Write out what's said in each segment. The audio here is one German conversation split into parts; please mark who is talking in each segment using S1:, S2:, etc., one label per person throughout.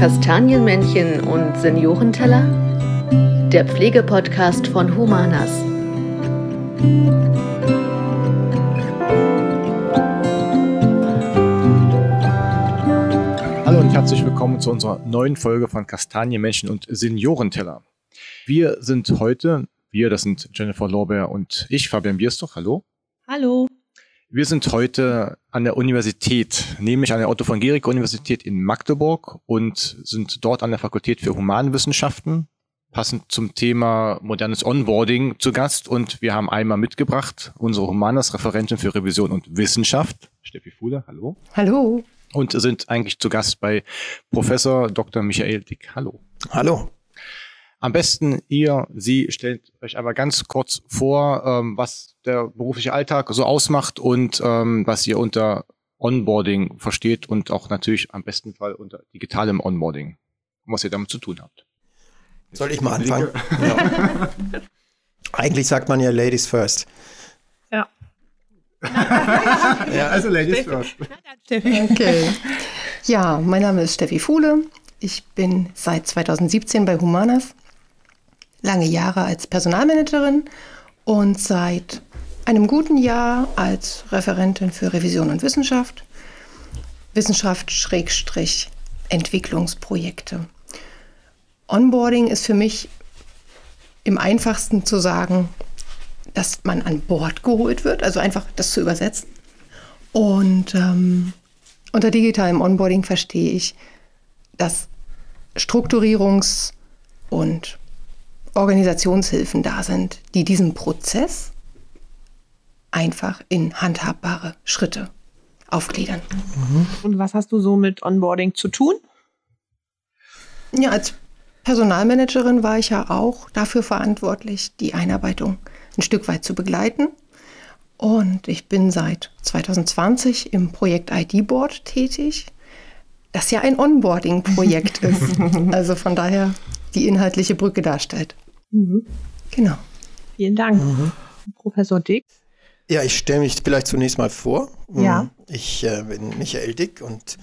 S1: Kastanienmännchen und Seniorenteller? Der Pflegepodcast von Humanas.
S2: Hallo und herzlich willkommen zu unserer neuen Folge von Kastanienmännchen und Seniorenteller. Wir sind heute, wir, das sind Jennifer Lorbeer und ich, Fabian Bierstoch, hallo.
S3: Hallo.
S2: Wir sind heute an der Universität, nämlich an der Otto von Guericke Universität in Magdeburg und sind dort an der Fakultät für Humanwissenschaften, passend zum Thema modernes Onboarding zu Gast. Und wir haben einmal mitgebracht unsere Humanas-Referentin für Revision und Wissenschaft, Steffi Fuhler, hallo.
S4: Hallo.
S2: Und sind eigentlich zu Gast bei Professor Dr. Michael Dick, hallo.
S5: Hallo.
S2: Am besten ihr, Sie stellt euch aber ganz kurz vor, ähm, was der berufliche Alltag so ausmacht und ähm, was ihr unter Onboarding versteht und auch natürlich am besten Fall unter digitalem Onboarding und was ihr damit zu tun habt.
S5: Soll ich mal anfangen? Ja. Eigentlich sagt man ja Ladies first.
S3: Ja.
S2: ja also Ladies first.
S4: Okay. Ja, mein Name ist Steffi Fuhle. Ich bin seit 2017 bei Humanas lange Jahre als Personalmanagerin und seit einem guten Jahr als Referentin für Revision und Wissenschaft, Wissenschaft Schrägstrich Entwicklungsprojekte. Onboarding ist für mich im einfachsten zu sagen, dass man an Bord geholt wird, also einfach das zu übersetzen. Und ähm, unter digitalem Onboarding verstehe ich, dass Strukturierungs- und Organisationshilfen da sind, die diesen Prozess einfach in handhabbare Schritte aufgliedern.
S3: Mhm. Und was hast du so mit Onboarding zu tun?
S4: Ja, als Personalmanagerin war ich ja auch dafür verantwortlich, die Einarbeitung ein Stück weit zu begleiten. Und ich bin seit 2020 im Projekt ID Board tätig, das ja ein Onboarding-Projekt ist. Also von daher die inhaltliche Brücke darstellt. Mhm. Genau.
S3: Vielen Dank. Mhm. Professor Dick.
S5: Ja, ich stelle mich vielleicht zunächst mal vor.
S3: Ja.
S5: Mhm. Ich äh, bin Michael Dick und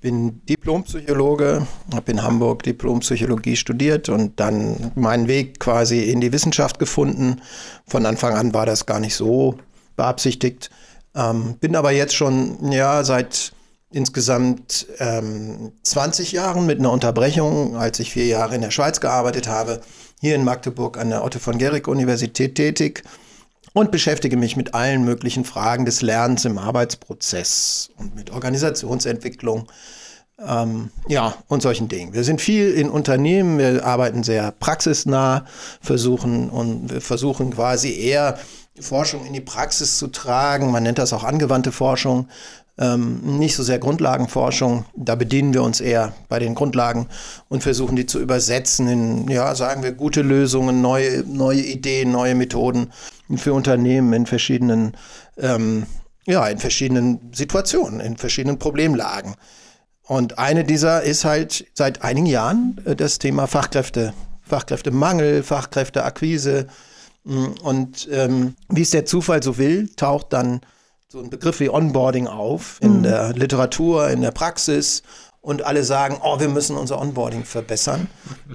S5: bin Diplompsychologe, habe in Hamburg Diplompsychologie studiert und dann meinen Weg quasi in die Wissenschaft gefunden. Von Anfang an war das gar nicht so beabsichtigt. Ähm, bin aber jetzt schon ja seit insgesamt ähm, 20 Jahren mit einer Unterbrechung, als ich vier Jahre in der Schweiz gearbeitet habe, hier in Magdeburg an der Otto von Guericke Universität tätig und beschäftige mich mit allen möglichen Fragen des Lernens im Arbeitsprozess und mit Organisationsentwicklung. Ähm, ja, und solchen Dingen. Wir sind viel in Unternehmen, wir arbeiten sehr praxisnah, versuchen und wir versuchen quasi eher Forschung in die Praxis zu tragen. Man nennt das auch angewandte Forschung ähm, nicht so sehr Grundlagenforschung. Da bedienen wir uns eher bei den Grundlagen und versuchen die zu übersetzen in, ja, sagen wir, gute Lösungen, neue, neue Ideen, neue Methoden für Unternehmen in verschiedenen, ähm, ja, in verschiedenen Situationen, in verschiedenen Problemlagen. Und eine dieser ist halt seit einigen Jahren äh, das Thema Fachkräfte, Fachkräftemangel, Fachkräfteakquise. Und ähm, wie es der Zufall so will, taucht dann so ein Begriff wie Onboarding auf in mhm. der Literatur, in der Praxis und alle sagen, oh, wir müssen unser Onboarding verbessern,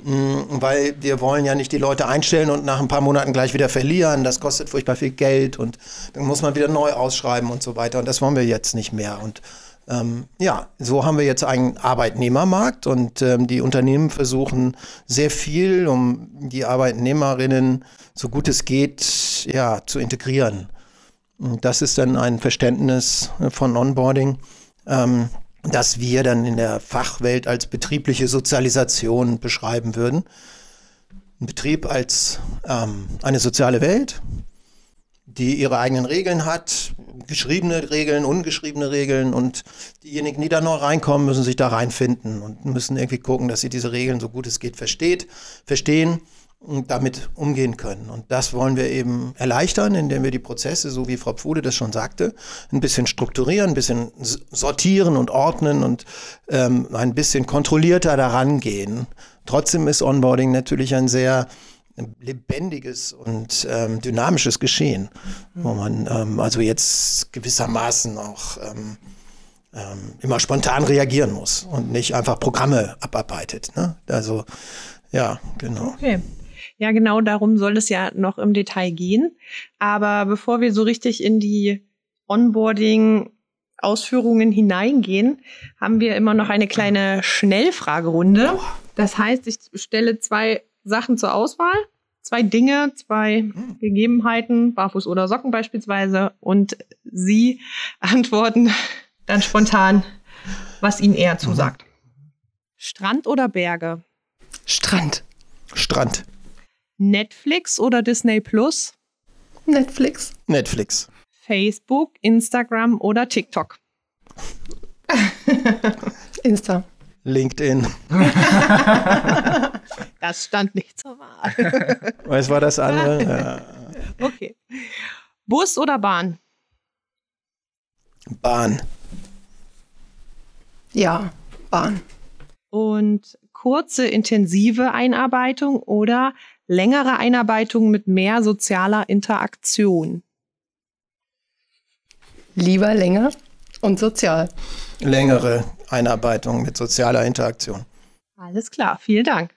S5: mhm, weil wir wollen ja nicht die Leute einstellen und nach ein paar Monaten gleich wieder verlieren. Das kostet furchtbar viel Geld und dann muss man wieder neu ausschreiben und so weiter. Und das wollen wir jetzt nicht mehr. Und ähm, ja, so haben wir jetzt einen Arbeitnehmermarkt und ähm, die Unternehmen versuchen sehr viel, um die Arbeitnehmerinnen so gut es geht, ja, zu integrieren. Das ist dann ein Verständnis von Onboarding, ähm, das wir dann in der Fachwelt als betriebliche Sozialisation beschreiben würden. Ein Betrieb als ähm, eine soziale Welt, die ihre eigenen Regeln hat, geschriebene Regeln, ungeschriebene Regeln und diejenigen, die da neu reinkommen, müssen sich da reinfinden und müssen irgendwie gucken, dass sie diese Regeln so gut es geht versteht, verstehen damit umgehen können. Und das wollen wir eben erleichtern, indem wir die Prozesse, so wie Frau Pfude das schon sagte, ein bisschen strukturieren, ein bisschen sortieren und ordnen und ähm, ein bisschen kontrollierter daran gehen. Trotzdem ist Onboarding natürlich ein sehr lebendiges und ähm, dynamisches Geschehen, wo man ähm, also jetzt gewissermaßen auch ähm, ähm, immer spontan reagieren muss und nicht einfach Programme abarbeitet. Ne? Also ja, genau.
S3: Okay. Ja, genau darum soll es ja noch im Detail gehen. Aber bevor wir so richtig in die Onboarding-Ausführungen hineingehen, haben wir immer noch eine kleine Schnellfragerunde. Das heißt, ich stelle zwei Sachen zur Auswahl. Zwei Dinge, zwei Gegebenheiten, Barfuß oder Socken beispielsweise. Und Sie antworten dann spontan, was Ihnen eher zusagt. Strand oder Berge?
S4: Strand.
S5: Strand.
S3: Netflix oder Disney Plus?
S4: Netflix.
S5: Netflix.
S3: Facebook, Instagram oder TikTok?
S4: Insta.
S5: LinkedIn.
S3: Das stand nicht zur Wahl.
S5: Was war das andere? Ja.
S3: Okay. Bus oder Bahn?
S5: Bahn.
S4: Ja, Bahn.
S3: Und kurze, intensive Einarbeitung oder längere Einarbeitung mit mehr sozialer Interaktion?
S4: Lieber länger und sozial.
S5: Längere Einarbeitung mit sozialer Interaktion.
S3: Alles klar, vielen Dank.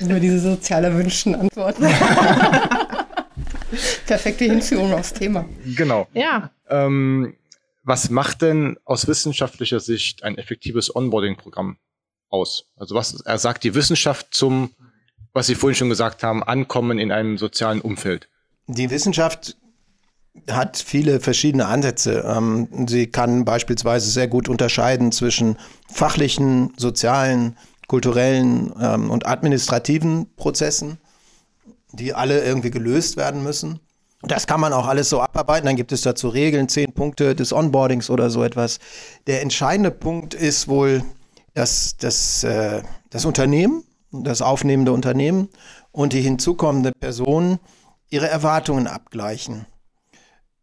S4: Nur diese soziale Wünschen antworten. Perfekte Hinführung aufs Thema.
S2: Genau.
S3: Ja,
S2: Ähm, was macht denn aus wissenschaftlicher Sicht ein effektives Onboarding-Programm aus? Also was er sagt die Wissenschaft zum, was Sie vorhin schon gesagt haben, Ankommen in einem sozialen Umfeld?
S5: Die Wissenschaft hat viele verschiedene Ansätze. Ähm, sie kann beispielsweise sehr gut unterscheiden zwischen fachlichen, sozialen, kulturellen ähm, und administrativen Prozessen, die alle irgendwie gelöst werden müssen. Das kann man auch alles so abarbeiten. Dann gibt es dazu Regeln, zehn Punkte des Onboardings oder so etwas. Der entscheidende Punkt ist wohl, dass das, äh, das Unternehmen, das aufnehmende Unternehmen und die hinzukommende Person ihre Erwartungen abgleichen.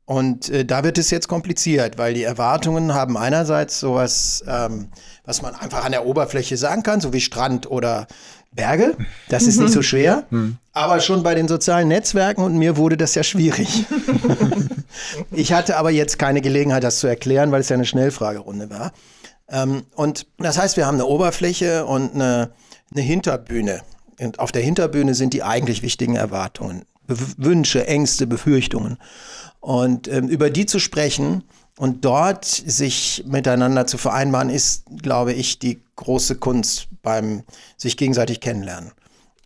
S5: Und äh, da wird es jetzt kompliziert, weil die Erwartungen haben einerseits sowas, ähm, was man einfach an der Oberfläche sagen kann, so wie Strand oder Berge. Das ist nicht so schwer. Aber schon bei den sozialen Netzwerken und mir wurde das ja schwierig. ich hatte aber jetzt keine Gelegenheit, das zu erklären, weil es ja eine Schnellfragerunde war. Ähm, und das heißt, wir haben eine Oberfläche und eine, eine Hinterbühne. Und auf der Hinterbühne sind die eigentlich wichtigen Erwartungen, Be Wünsche, Ängste, Befürchtungen. Und ähm, über die zu sprechen und dort sich miteinander zu vereinbaren, ist, glaube ich, die große Kunst beim sich gegenseitig kennenlernen.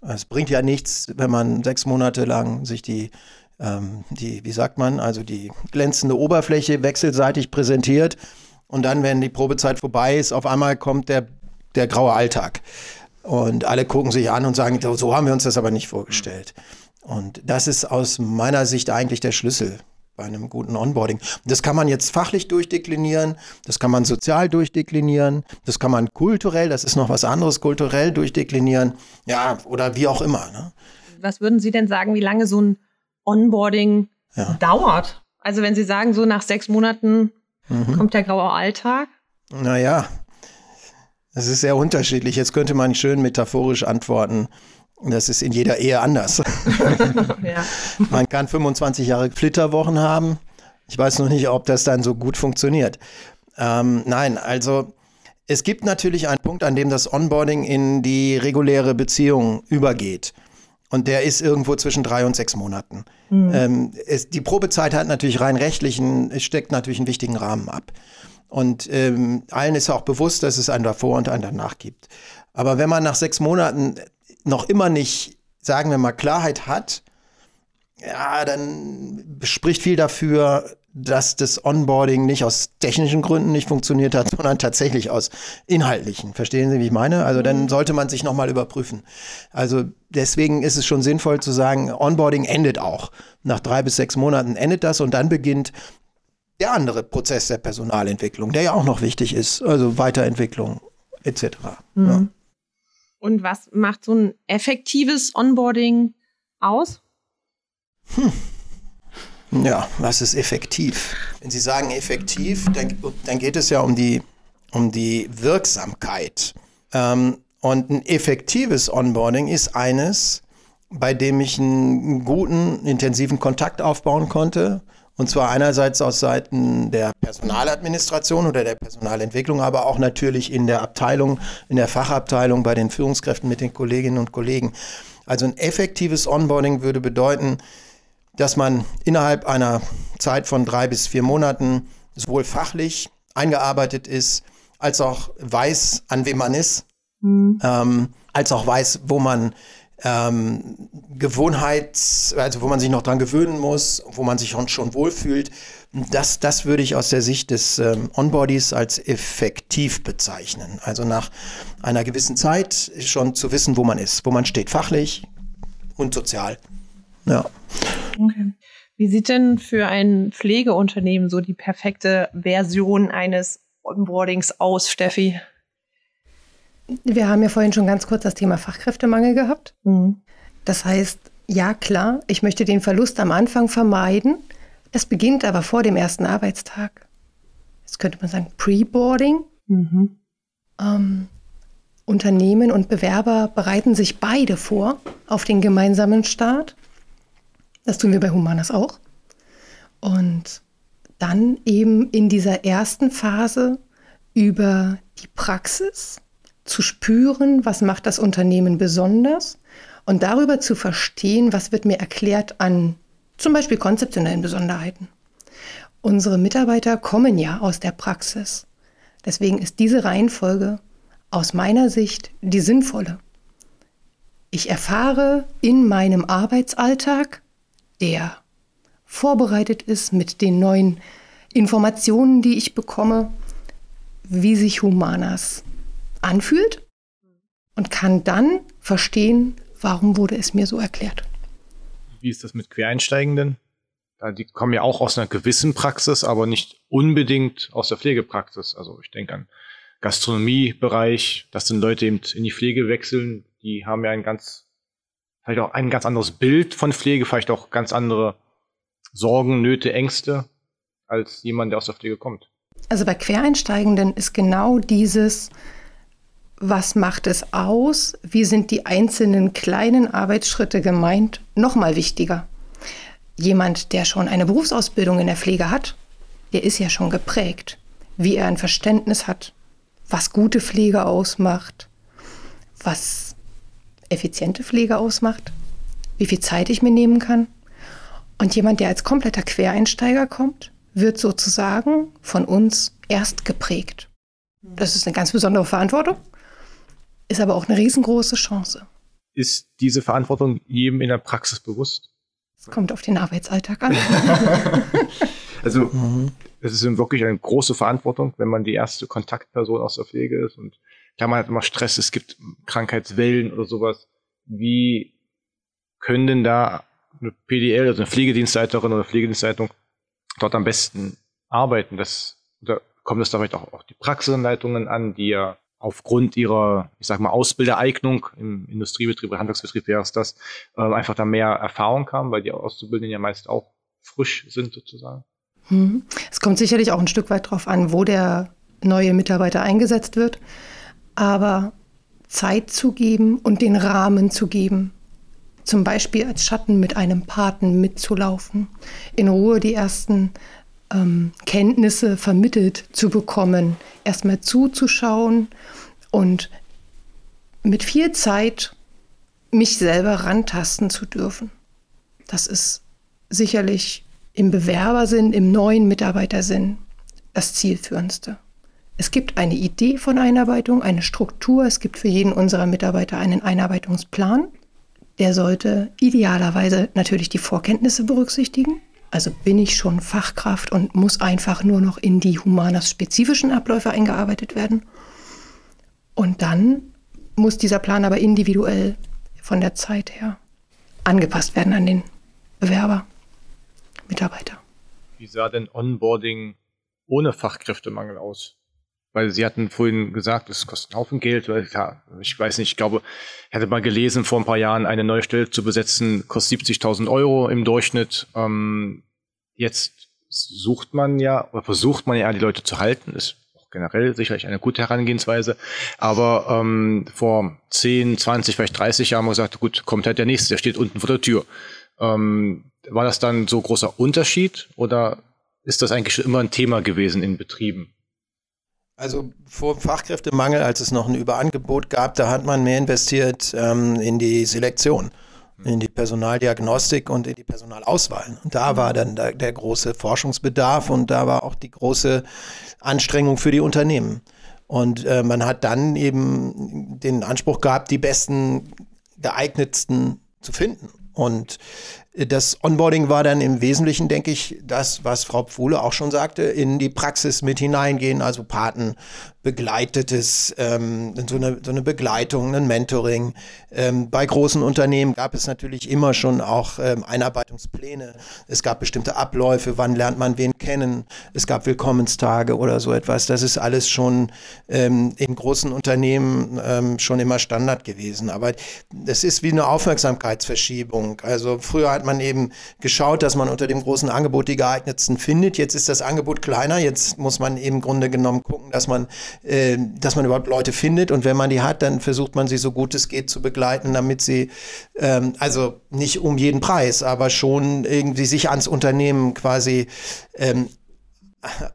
S5: Es bringt ja nichts, wenn man sechs Monate lang sich die, ähm, die, wie sagt man, also die glänzende Oberfläche wechselseitig präsentiert und dann, wenn die Probezeit vorbei ist, auf einmal kommt der, der graue Alltag. Und alle gucken sich an und sagen, so, haben wir uns das aber nicht vorgestellt. Und das ist aus meiner Sicht eigentlich der Schlüssel bei einem guten Onboarding. Das kann man jetzt fachlich durchdeklinieren, das kann man sozial durchdeklinieren, das kann man kulturell, das ist noch was anderes, kulturell durchdeklinieren, ja, oder wie auch immer. Ne?
S3: was würden Sie denn sagen, wie lange so ein Onboarding
S5: Ja.
S3: dauert? Also wenn Sie sagen, so nach sechs Monaten
S5: Mhm.
S3: kommt der graue Alltag.
S5: Naja, das ist sehr unterschiedlich. Jetzt könnte man schön metaphorisch antworten. Das ist in jeder Ehe anders.
S3: Ja.
S5: Man kann 25 Jahre Flitterwochen haben. Ich weiß noch nicht, ob das dann so gut funktioniert. Ähm, nein, also es gibt natürlich einen Punkt, an dem das Onboarding in die reguläre Beziehung übergeht. Und der ist irgendwo zwischen drei und sechs Monaten. Ähm, es, die Probezeit hat natürlich rein rechtlichen, es steckt natürlich einen wichtigen Rahmen ab. Und ähm, allen ist auch bewusst, dass es einen davor und einen danach gibt. Aber wenn man nach sechs Monaten noch immer nicht, sagen wir mal, Klarheit hat, ja, dann spricht viel dafür, dass das Onboarding nicht aus technischen Gründen nicht funktioniert hat, sondern tatsächlich aus inhaltlichen. Verstehen Sie, wie ich meine? Also dann sollte man sich nochmal überprüfen. Also deswegen ist es schon sinnvoll zu sagen, Onboarding endet auch. Nach drei bis sechs Monaten endet das und dann beginnt der andere Prozess der Personalentwicklung, der ja auch noch wichtig ist, also Weiterentwicklung etc. Ja.
S3: Und was macht so ein effektives Onboarding aus?
S5: Ja, was ist effektiv? Wenn Sie sagen effektiv, dann, dann geht es ja um die, um die Wirksamkeit. Ähm, und ein effektives Onboarding ist eines, bei dem ich einen guten, intensiven Kontakt aufbauen konnte Und zwar einerseits aus Seiten der Personaladministration oder der Personalentwicklung, aber auch natürlich in der Abteilung, in der Fachabteilung bei den Führungskräften mit den Kolleginnen und Kollegen. Also ein effektives Onboarding würde bedeuten, dass man innerhalb einer Zeit von drei bis vier Monaten sowohl fachlich eingearbeitet ist, als auch weiß, an wem man ist, mhm. ähm, als auch weiß, wo man ähm, Gewohnheits, also wo man sich noch dran gewöhnen muss, wo man sich schon wohlfühlt. Das, das würde ich aus der Sicht des ähm, Onboardies als effektiv bezeichnen. Also nach einer gewissen Zeit schon zu wissen, wo man ist, wo man steht, fachlich und sozial. Ja.
S3: Okay. Wie sieht denn für ein Pflegeunternehmen so die perfekte Version eines Onboardings aus, Steffi?
S4: Wir haben ja vorhin schon ganz kurz das Thema Fachkräftemangel gehabt. Mhm. Das heißt, ja klar, ich möchte den Verlust am Anfang vermeiden. Das beginnt aber vor dem ersten Arbeitstag. Jetzt könnte man sagen Pre-Boarding. Mhm. Ähm, Unternehmen und Bewerber bereiten sich beide vor auf den gemeinsamen Start. Das tun wir bei Humanas auch. Und dann eben in dieser ersten Phase über die Praxis zu spüren, was macht das Unternehmen besonders und darüber zu verstehen, was wird mir erklärt an zum Beispiel konzeptionellen Besonderheiten. Unsere Mitarbeiter kommen ja aus der Praxis. Deswegen ist diese Reihenfolge aus meiner Sicht die sinnvolle. Ich erfahre in meinem Arbeitsalltag, der vorbereitet ist mit den neuen Informationen, die ich bekomme, wie sich Humanas anfühlt und kann dann verstehen, warum wurde es mir so erklärt.
S2: Wie ist das mit Quereinsteigenden? Die kommen ja auch aus einer gewissen Praxis, aber nicht unbedingt aus der Pflegepraxis. Also ich denke an Gastronomiebereich, dass dann Leute eben in die Pflege wechseln, die haben ja ein ganz, vielleicht auch ein ganz anderes Bild von Pflege, vielleicht auch ganz andere Sorgen, Nöte, Ängste als jemand, der aus der Pflege kommt.
S4: Also bei Quereinsteigenden ist genau dieses, was macht es aus, wie sind die einzelnen kleinen Arbeitsschritte gemeint, nochmal wichtiger. Jemand, der schon eine Berufsausbildung in der Pflege hat, der ist ja schon geprägt, wie er ein Verständnis hat, was gute Pflege ausmacht, was effiziente Pflege ausmacht, wie viel Zeit ich mir nehmen kann. Und jemand, der als kompletter Quereinsteiger kommt, wird sozusagen von uns erst geprägt. Das ist eine ganz besondere Verantwortung ist aber auch eine riesengroße Chance.
S2: Ist diese Verantwortung jedem in der Praxis bewusst?
S4: Es kommt auf den Arbeitsalltag an.
S2: also mhm. es ist wirklich eine große Verantwortung, wenn man die erste Kontaktperson aus der Pflege ist und da man hat immer Stress, es gibt Krankheitswellen oder sowas. Wie können denn da eine PDL, also eine Pflegedienstleiterin oder Pflegedienstleitung dort am besten arbeiten? Das, oder kommt es da vielleicht auch, auch die Praxisanleitungen an, die ja aufgrund ihrer, ich sag mal, Ausbildereignung im Industriebetrieb oder Handwerksbetrieb wäre es das, äh, einfach da mehr Erfahrung haben, weil die Auszubildenden ja meist auch frisch sind sozusagen.
S4: Hm. Es kommt sicherlich auch ein Stück weit darauf an, wo der neue Mitarbeiter eingesetzt wird, aber Zeit zu geben und den Rahmen zu geben, zum Beispiel als Schatten mit einem Paten mitzulaufen, in Ruhe die ersten ähm, Kenntnisse vermittelt zu bekommen, erstmal zuzuschauen und mit viel Zeit mich selber rantasten zu dürfen. Das ist sicherlich im Bewerbersinn, im neuen Mitarbeitersinn das Zielführendste. Es gibt eine Idee von Einarbeitung, eine Struktur. Es gibt für jeden unserer Mitarbeiter einen Einarbeitungsplan. Der sollte idealerweise natürlich die Vorkenntnisse berücksichtigen. Also bin ich schon Fachkraft und muss einfach nur noch in die humanas-spezifischen Abläufe eingearbeitet werden. Und dann muss dieser Plan aber individuell von der Zeit her angepasst werden an den Bewerber, Mitarbeiter.
S2: Wie sah denn Onboarding ohne Fachkräftemangel aus? Weil Sie hatten vorhin gesagt, es kostet einen Haufen Geld. Ja, ich weiß nicht, ich glaube, ich hatte mal gelesen, vor ein paar Jahren eine neue Stelle zu besetzen, kostet 70.000 Euro im Durchschnitt. Ähm, jetzt sucht man ja, oder versucht man ja, die Leute zu halten. Ist auch generell sicherlich eine gute Herangehensweise. Aber ähm, vor 10, 20, vielleicht 30 Jahren haben wir gesagt, gut, kommt halt der Nächste, der steht unten vor der Tür. Ähm, war das dann so großer Unterschied oder ist das eigentlich schon immer ein Thema gewesen in Betrieben?
S5: Also vor Fachkräftemangel, als es noch ein Überangebot gab, da hat man mehr investiert ähm, in die Selektion, in die Personaldiagnostik und in die Personalauswahl. Und da war dann der, der große Forschungsbedarf und da war auch die große Anstrengung für die Unternehmen. Und äh, man hat dann eben den Anspruch gehabt, die besten, geeignetsten zu finden. Und das Onboarding war dann im Wesentlichen, denke ich, das, was Frau Pfuhle auch schon sagte, in die Praxis mit hineingehen, also Paten begleitetes, ähm, so, eine, so eine Begleitung, ein Mentoring. Ähm, bei großen Unternehmen gab es natürlich immer schon auch ähm, Einarbeitungspläne. Es gab bestimmte Abläufe, wann lernt man wen kennen. Es gab Willkommenstage oder so etwas. Das ist alles schon ähm, in großen Unternehmen ähm, schon immer Standard gewesen. Aber das ist wie eine Aufmerksamkeitsverschiebung. Also früher hat man eben geschaut, dass man unter dem großen Angebot die geeignetsten findet. Jetzt ist das Angebot kleiner. Jetzt muss man im Grunde genommen gucken, dass man äh, dass man überhaupt Leute findet und wenn man die hat, dann versucht man sie so gut es geht zu begleiten, damit sie, ähm, also nicht um jeden Preis, aber schon irgendwie sich ans Unternehmen quasi ähm,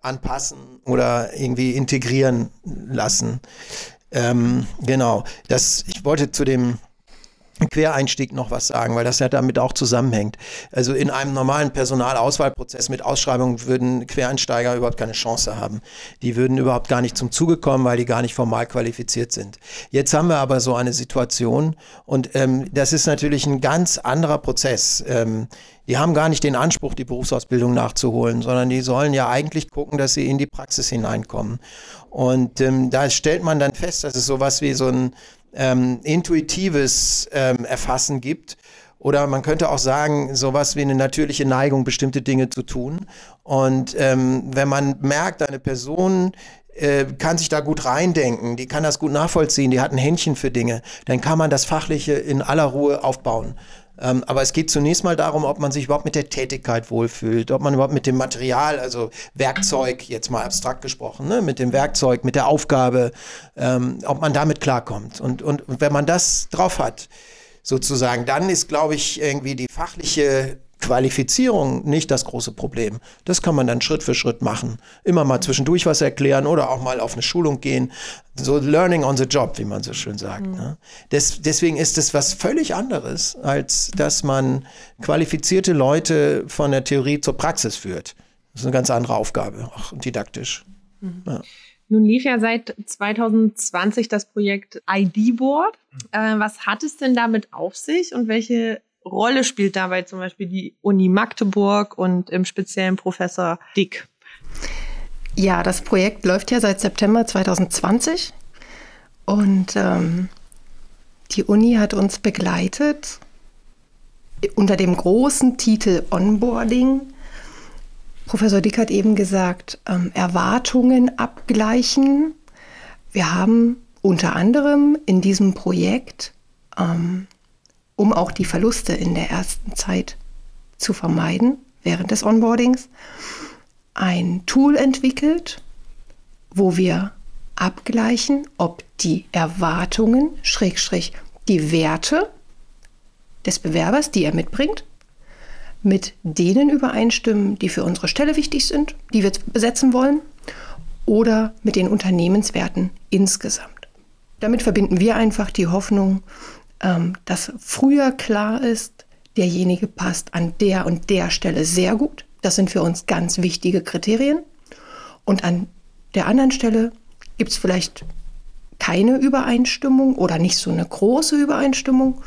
S5: anpassen oder irgendwie integrieren lassen. Ähm, genau, das, ich wollte zu dem Quereinstieg noch was sagen, weil das ja damit auch zusammenhängt. Also in einem normalen Personalauswahlprozess mit Ausschreibung würden Quereinsteiger überhaupt keine Chance haben. Die würden überhaupt gar nicht zum Zuge kommen, weil die gar nicht formal qualifiziert sind. Jetzt haben wir aber so eine Situation und ähm, das ist natürlich ein ganz anderer Prozess. Ähm, die haben gar nicht den Anspruch, die Berufsausbildung nachzuholen, sondern die sollen ja eigentlich gucken, dass sie in die Praxis hineinkommen. Und ähm, da stellt man dann fest, dass es sowas wie so ein ähm, intuitives ähm, Erfassen gibt. Oder man könnte auch sagen, sowas wie eine natürliche Neigung, bestimmte Dinge zu tun. Und ähm, wenn man merkt, eine Person äh, kann sich da gut reindenken, die kann das gut nachvollziehen, die hat ein Händchen für Dinge, dann kann man das Fachliche in aller Ruhe aufbauen. Ähm, aber es geht zunächst mal darum, ob man sich überhaupt mit der Tätigkeit wohlfühlt, ob man überhaupt mit dem Material, also Werkzeug, jetzt mal abstrakt gesprochen, ne, mit dem Werkzeug, mit der Aufgabe, ähm, ob man damit klarkommt. Und, und wenn man das drauf hat, sozusagen, dann ist, glaube ich, irgendwie die fachliche Qualifizierung nicht das große Problem. Das kann man dann Schritt für Schritt machen. Immer mal zwischendurch was erklären oder auch mal auf eine Schulung gehen. So Learning on the Job, wie man so schön sagt. Mhm. Ne? Des, deswegen ist es was völlig anderes, als dass man qualifizierte Leute von der Theorie zur Praxis führt. Das ist eine ganz andere Aufgabe, auch didaktisch.
S3: Mhm. Ja. Nun lief ja seit 2020 das Projekt ID Board. Äh, was hat es denn damit auf sich und welche Rolle spielt dabei zum Beispiel die Uni Magdeburg und im speziellen Professor Dick?
S4: Ja, das Projekt läuft ja seit September 2020 und ähm, die Uni hat uns begleitet unter dem großen Titel Onboarding. Professor Dick hat eben gesagt, ähm, Erwartungen abgleichen. Wir haben unter anderem in diesem Projekt ähm, um auch die Verluste in der ersten Zeit zu vermeiden während des Onboardings, ein Tool entwickelt, wo wir abgleichen, ob die Erwartungen, Schrägstrich, die Werte des Bewerbers, die er mitbringt, mit denen übereinstimmen, die für unsere Stelle wichtig sind, die wir besetzen wollen, oder mit den Unternehmenswerten insgesamt. Damit verbinden wir einfach die Hoffnung, ähm, dass früher klar ist, derjenige passt an der und der Stelle sehr gut. Das sind für uns ganz wichtige Kriterien. Und an der anderen Stelle gibt es vielleicht keine Übereinstimmung oder nicht so eine große Übereinstimmung.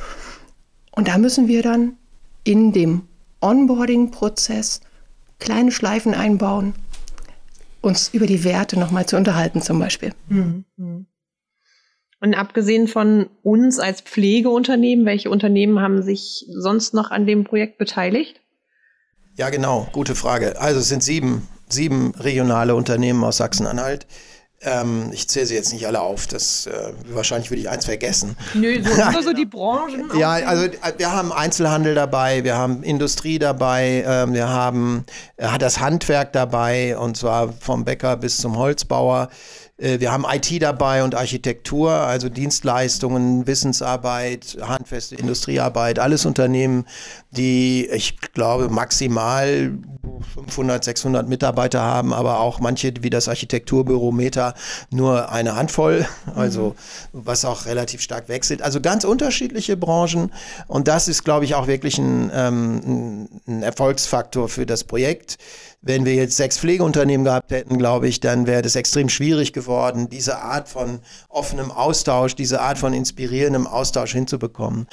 S4: Und da müssen wir dann in dem Onboarding-Prozess kleine Schleifen einbauen, uns über die Werte nochmal zu unterhalten zum Beispiel. Mhm.
S3: Und abgesehen von uns als Pflegeunternehmen, welche Unternehmen haben sich sonst noch an dem Projekt beteiligt?
S5: Ja, genau, gute Frage. Also es sind sieben, sieben regionale Unternehmen aus Sachsen-Anhalt, Ähm, ich zähle sie jetzt nicht alle auf. Das, äh, wahrscheinlich würde ich eins vergessen.
S3: Nö, so, nur so die Branchen.
S5: Ja, also äh, wir haben Einzelhandel dabei, wir haben Industrie dabei, ähm, wir haben äh, das Handwerk dabei und zwar vom Bäcker bis zum Holzbauer. Äh, wir haben IT dabei und Architektur, also Dienstleistungen, Wissensarbeit, handfeste Industriearbeit, alles Unternehmen, die, ich glaube, maximal 500, 600 Mitarbeiter haben, aber auch manche wie das Architekturbüro Meta nur eine Handvoll, also was auch relativ stark wechselt. Also ganz unterschiedliche Branchen und das ist, glaube ich, auch wirklich ein, ähm, ein Erfolgsfaktor für das Projekt. Wenn wir jetzt sechs Pflegeunternehmen gehabt hätten, glaube ich, dann wäre das extrem schwierig geworden, diese Art von offenem Austausch, diese Art von inspirierendem Austausch hinzubekommen.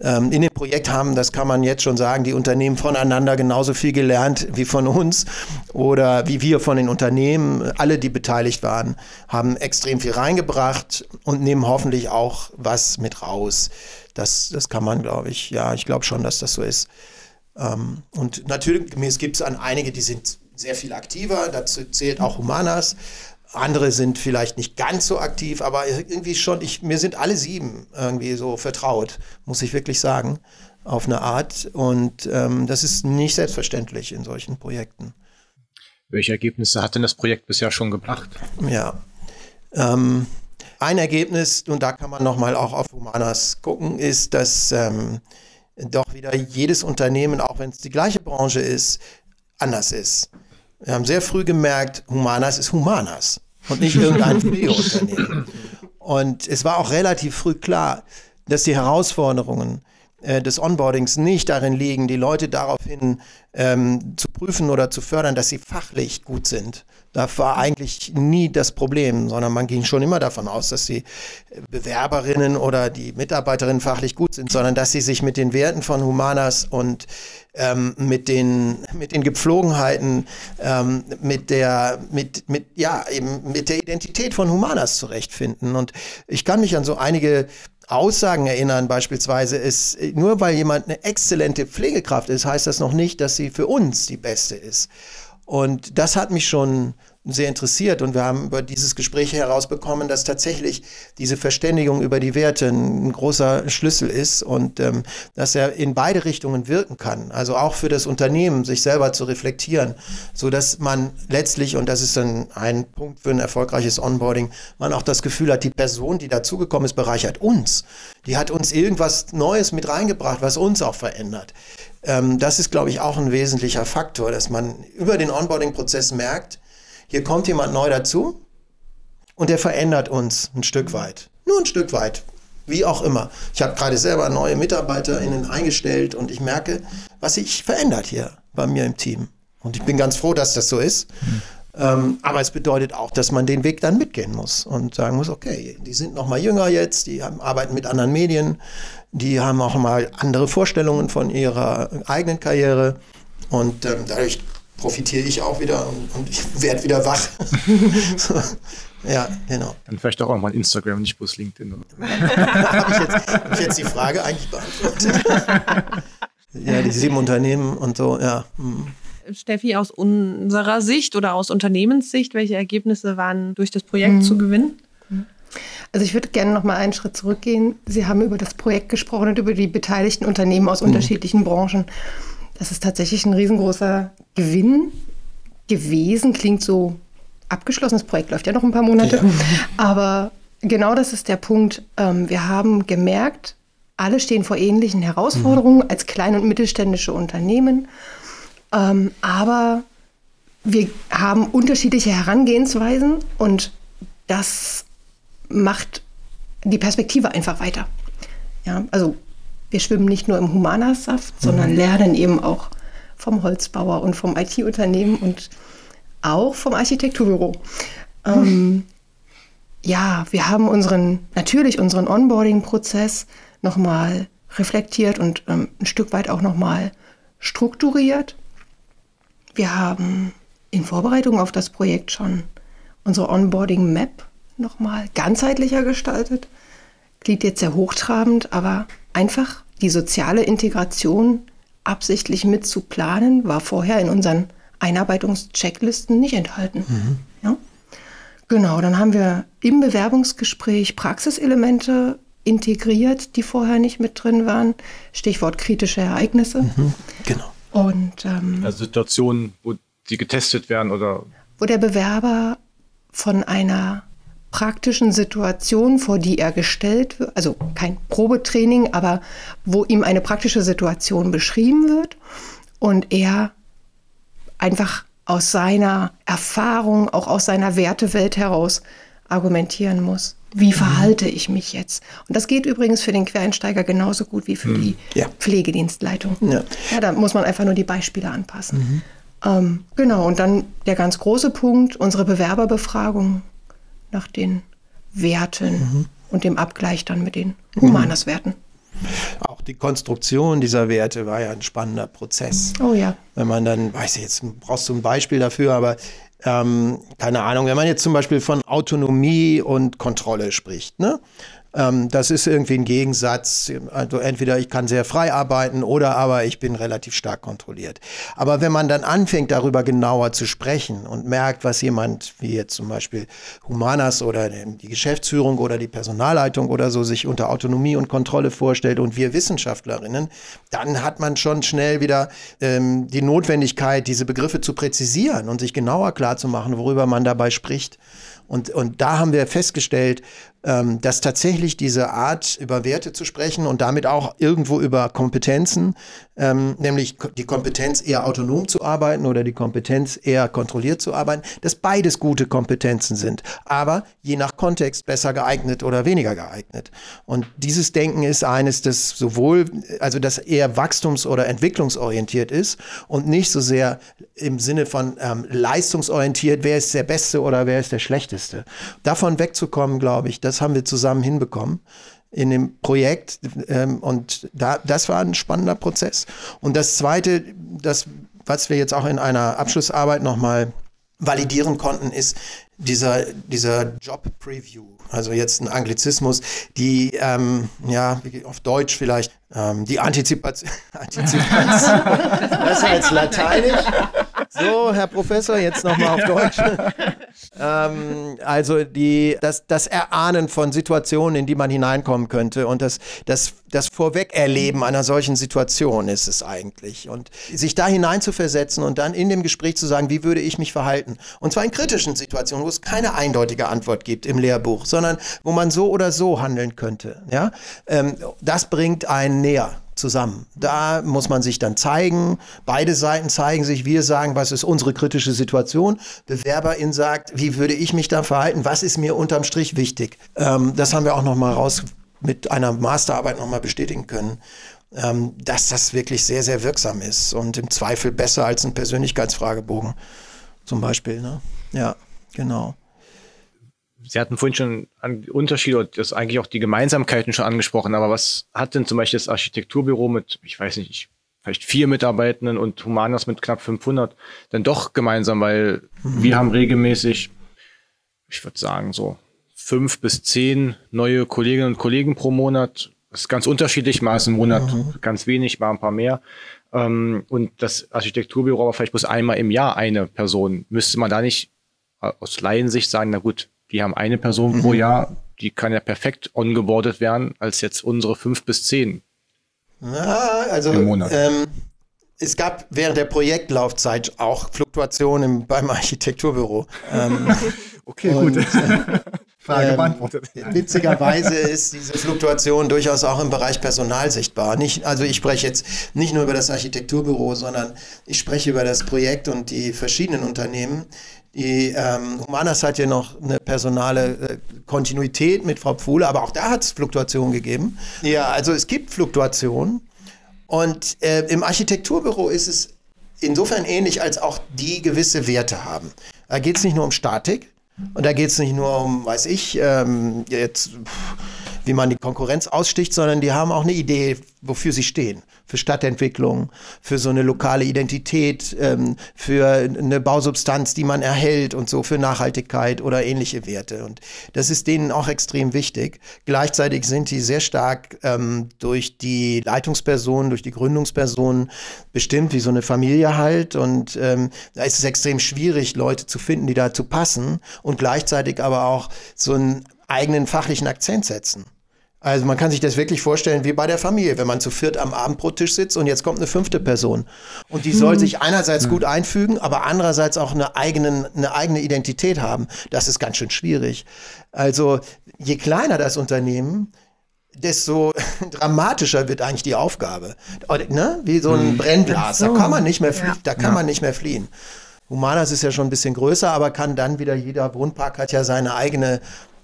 S5: Ähm, in dem Projekt haben, das kann man jetzt schon sagen, die Unternehmen voneinander genauso viel gelernt wie von uns oder wie wir von den Unternehmen. Alle, die beteiligt waren, haben extrem viel reingebracht und nehmen hoffentlich auch was mit raus. Das, das kann man, glaube ich, ja, ich glaube schon, dass das so ist. Ähm, und natürlich gibt es an einige, die sind sehr viel aktiver, dazu zählt auch Humanas. Andere sind vielleicht nicht ganz so aktiv, aber irgendwie schon, ich, mir sind alle sieben irgendwie so vertraut, muss ich wirklich sagen, auf eine Art. Und ähm, das ist nicht selbstverständlich in solchen Projekten.
S2: Welche Ergebnisse hat denn das Projekt bisher schon gebracht?
S5: Ja. Ähm, ein Ergebnis, und da kann man nochmal auch auf Humanas gucken, ist, dass ähm, doch wieder jedes Unternehmen, auch wenn es die gleiche Branche ist, anders ist. Wir haben sehr früh gemerkt, Humanas ist Humanas und nicht irgendein Pflegeunternehmen. Und es war auch relativ früh klar, dass die Herausforderungen des Onboardings nicht darin liegen, die Leute daraufhin ähm, zu prüfen oder zu fördern, dass sie fachlich gut sind. Das war eigentlich nie das Problem, sondern man ging schon immer davon aus, dass die Bewerberinnen oder die Mitarbeiterinnen fachlich gut sind, sondern dass sie sich mit den Werten von Humanas und ähm, mit, den, mit den Gepflogenheiten, ähm, mit, der, mit, mit, ja, eben mit der Identität von Humanas zurechtfinden. Und ich kann mich an so einige Aussagen erinnern, beispielsweise ist, nur weil jemand eine exzellente Pflegekraft ist, heißt das noch nicht, dass sie für uns die beste ist. Und das hat mich schon sehr interessiert und wir haben über dieses Gespräch herausbekommen, dass tatsächlich diese Verständigung über die Werte ein großer Schlüssel ist und ähm, dass er in beide Richtungen wirken kann. Also auch für das Unternehmen, sich selber zu reflektieren, so dass man letztlich, und das ist dann ein Punkt für ein erfolgreiches Onboarding, man auch das Gefühl hat, die Person, die dazugekommen ist, bereichert uns. Die hat uns irgendwas Neues mit reingebracht, was uns auch verändert. Ähm, das ist, glaube ich, auch ein wesentlicher Faktor, dass man über den Onboarding-Prozess merkt, hier kommt jemand neu dazu und der verändert uns ein Stück weit. Nur ein Stück weit. Wie auch immer. Ich habe gerade selber neue MitarbeiterInnen eingestellt und ich merke, was sich verändert hier bei mir im Team. Und ich bin ganz froh, dass das so ist. Mhm. Ähm, aber es bedeutet auch, dass man den Weg dann mitgehen muss und sagen muss, okay, die sind noch mal jünger jetzt, die haben, arbeiten mit anderen Medien, die haben auch mal andere Vorstellungen von ihrer eigenen Karriere und ähm, dadurch profitiere ich auch wieder und, und ich werde wieder wach. ja, genau.
S2: Dann vielleicht auch mal Instagram, nicht bloß LinkedIn.
S5: Habe ich, jetzt, hab ich jetzt die Frage eigentlich beantwortet? ja, die sieben Unternehmen und so, ja. Hm.
S3: Steffi, aus unserer Sicht oder aus Unternehmenssicht, welche Ergebnisse waren durch das Projekt mhm. zu gewinnen?
S4: Also ich würde gerne noch mal einen Schritt zurückgehen. Sie haben über das Projekt gesprochen und über die beteiligten Unternehmen aus mhm. unterschiedlichen Branchen. Das ist tatsächlich ein riesengroßer Gewinn gewesen. Klingt so abgeschlossen. Das Projekt läuft ja noch ein paar Monate. Ja. Aber genau das ist der Punkt. Ähm, wir haben gemerkt, alle stehen vor ähnlichen Herausforderungen mhm. als kleine und mittelständische Unternehmen. Ähm, aber wir haben unterschiedliche Herangehensweisen und das macht die Perspektive einfach weiter. Ja, also wir schwimmen nicht nur im Humanersaft, mhm. sondern lernen eben auch vom Holzbauer und vom IT-Unternehmen und auch vom Architekturbüro. Mhm. Ähm, ja, wir haben unseren, natürlich unseren Onboarding-Prozess nochmal reflektiert und ähm, ein Stück weit auch nochmal strukturiert. Wir haben in Vorbereitung auf das Projekt schon unsere Onboarding-Map nochmal ganzheitlicher gestaltet. Klingt jetzt sehr hochtrabend, aber einfach die soziale Integration absichtlich mit zu planen, war vorher in unseren Einarbeitungschecklisten nicht enthalten. Mhm. Ja? Genau, dann haben wir im Bewerbungsgespräch Praxiselemente integriert, die vorher nicht mit drin waren. Stichwort kritische Ereignisse.
S5: Mhm, genau.
S4: Und ähm,
S2: Also Situationen, wo die getestet werden oder
S4: wo der Bewerber von einer praktischen Situation, vor die er gestellt wird, also kein Probetraining, aber wo ihm eine praktische Situation beschrieben wird und er einfach aus seiner Erfahrung, auch aus seiner Wertewelt heraus argumentieren muss. Wie verhalte ich mich jetzt? Und das geht übrigens für den Quereinsteiger genauso gut wie für die
S5: Ja.
S4: Pflegedienstleitung.
S5: Ja.
S4: Ja, da muss man einfach nur die Beispiele anpassen. Ähm, genau, und dann der ganz große Punkt, unsere Bewerberbefragung nach den Werten und dem Abgleich dann mit den Humanas-Werten.
S5: Auch die Konstruktion dieser Werte war ja ein spannender Prozess.
S4: Oh ja.
S5: Wenn man dann, weiß ich, jetzt brauchst du ein Beispiel dafür, aber ähm, keine Ahnung, wenn man jetzt zum Beispiel von Autonomie und Kontrolle spricht, ne? Ähm, das ist irgendwie ein Gegensatz. Also entweder ich kann sehr frei arbeiten oder aber ich bin relativ stark kontrolliert. Aber wenn man dann anfängt, darüber genauer zu sprechen und merkt, was jemand wie jetzt zum Beispiel Humanas oder die Geschäftsführung oder die Personalleitung oder so sich unter Autonomie und Kontrolle vorstellt und wir Wissenschaftlerinnen, dann hat man schon schnell wieder ähm, die Notwendigkeit, diese Begriffe zu präzisieren und sich genauer klarzumachen, worüber man dabei spricht. Und, und da haben wir festgestellt, ähm, dass tatsächlich diese Art, über Werte zu sprechen und damit auch irgendwo über Kompetenzen, ähm, nämlich die Kompetenz eher autonom zu arbeiten oder die Kompetenz eher kontrolliert zu arbeiten, dass beides gute Kompetenzen sind, aber je nach Kontext besser geeignet oder weniger geeignet. Und dieses Denken ist eines, das sowohl, also das eher wachstums- oder entwicklungsorientiert ist und nicht so sehr im Sinne von ähm, leistungsorientiert, wer ist der Beste oder wer ist der Schlechteste. Davon wegzukommen, glaube ich, das haben wir zusammen hinbekommen in dem Projekt ähm, und da, das war ein spannender Prozess. Und das Zweite, das, was wir jetzt auch in einer Abschlussarbeit nochmal validieren konnten, ist dieser, dieser Job Preview. Also jetzt ein Anglizismus, die, ähm, ja, auf Deutsch vielleicht, ähm, die Antizipation. Antizipation. Das war jetzt Lateinisch. So, Herr Professor, jetzt nochmal auf Deutsch. ähm, also die, das, das Erahnen von Situationen, in die man hineinkommen könnte und das, das, das Vorwegerleben einer solchen Situation ist es eigentlich. Und sich da hineinzuversetzen und dann in dem Gespräch zu sagen, wie würde ich mich verhalten? Und zwar in kritischen Situationen, wo es keine eindeutige Antwort gibt im Lehrbuch, sondern wo man so oder so handeln könnte. Ja? Ähm, das bringt einen näher zusammen. Da muss man sich dann zeigen. Beide Seiten zeigen sich. Wir sagen, was ist unsere kritische Situation. Bewerberin sagt, wie würde ich mich da verhalten? Was ist mir unterm Strich wichtig? Ähm, das haben wir auch noch mal raus mit einer Masterarbeit noch mal bestätigen können, ähm, dass das wirklich sehr, sehr wirksam ist und im Zweifel besser als ein Persönlichkeitsfragebogen zum Beispiel. Ne? Ja, genau.
S2: Sie hatten vorhin schon an Unterschiede und das eigentlich auch die Gemeinsamkeiten schon angesprochen, aber was hat denn zum Beispiel das Architekturbüro mit, ich weiß nicht, ich- vielleicht vier Mitarbeitenden und Humanas mit knapp 500 denn doch gemeinsam, weil wir haben regelmäßig, ich würde sagen so fünf bis zehn neue Kolleginnen und Kollegen pro Monat. Das ist ganz unterschiedlich, mal ist im Monat ganz wenig, mal ein paar mehr. Ähm, und das Architekturbüro aber vielleicht bloß einmal im Jahr eine Person. Müsste man da nicht aus Laiensicht sagen, na gut, die haben eine Person pro Jahr, die kann ja perfekt ongeboardet werden, als jetzt unsere fünf bis zehn.
S5: Ja, also
S2: Im Monat.
S5: ähm, es gab während der Projektlaufzeit auch Fluktuationen im, beim Architekturbüro. Ähm,
S2: Okay,
S5: Und, äh,
S2: Frage
S5: ähm,
S2: beantwortet.
S5: Witzigerweise ist diese Fluktuation durchaus auch im Bereich Personal sichtbar. Nicht, also ich spreche jetzt nicht nur über das Architekturbüro, sondern ich spreche über das Projekt und die verschiedenen Unternehmen. Die ähm, Humanas hat ja noch eine personale äh, Kontinuität mit Frau Pfuhle, aber auch da hat es Fluktuationen gegeben. Ja, also es gibt Fluktuationen. Und äh, im Architekturbüro ist es insofern ähnlich, als auch die gewisse Werte haben. Da geht es nicht nur um Statik und da geht es nicht nur um, weiß ich, ähm, jetzt, pff, wie man die Konkurrenz aussticht, sondern die haben auch eine Idee, wofür sie stehen. Für Stadtentwicklung, für so eine lokale Identität, ähm, für eine Bausubstanz, die man erhält und so, für Nachhaltigkeit oder ähnliche Werte. Und das ist denen auch extrem wichtig. Gleichzeitig sind die sehr stark ähm, durch die Leitungspersonen, durch die Gründungspersonen bestimmt, wie so eine Familie halt. Und ähm, da ist es extrem schwierig, Leute zu finden, die dazu passen und gleichzeitig aber auch so einen eigenen fachlichen Akzent setzen. Also man kann sich das wirklich vorstellen wie bei der Familie, wenn man zu viert am Abendbrottisch sitzt und jetzt kommt eine fünfte Person. Und die soll hm. sich einerseits hm. gut einfügen, aber andererseits auch eine, eigenen, eine eigene Identität haben. Das ist ganz schön schwierig. Also je kleiner das Unternehmen, desto dramatischer wird eigentlich die Aufgabe. Ne? Wie so ein hm. Brennglas. Da kann man nicht mehr fliehen. Ja. Da kann ja. man nicht mehr fliehen. Humanas ist ja schon ein bisschen größer, aber kann dann wieder, jeder Wohnpark hat ja seine eigene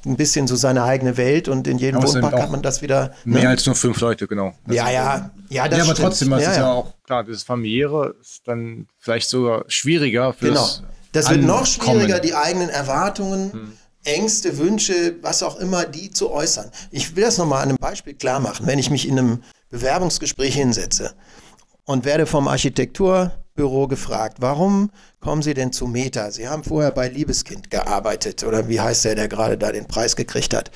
S5: ein bisschen so seine eigene Welt und in jedem Wohnpark hat man das wieder.
S2: Ne? Mehr als nur fünf Leute, genau.
S5: Das ja, ja,
S2: ja, das Ja, aber trotzdem, das ja, ist ja, auch klar, das familiäre ist dann vielleicht sogar schwieriger für Genau.
S5: Das wird noch schwieriger, die eigenen Erwartungen, hm. Ängste, Wünsche, was auch immer, die zu äußern. Ich will das nochmal an einem Beispiel klar machen. Wenn ich mich in einem Bewerbungsgespräch hinsetze und werde vom Architekturbüro gefragt, warum kommen Sie denn zu Meta? Sie haben vorher bei Liebeskind gearbeitet oder wie heißt der, der gerade da den Preis gekriegt hat?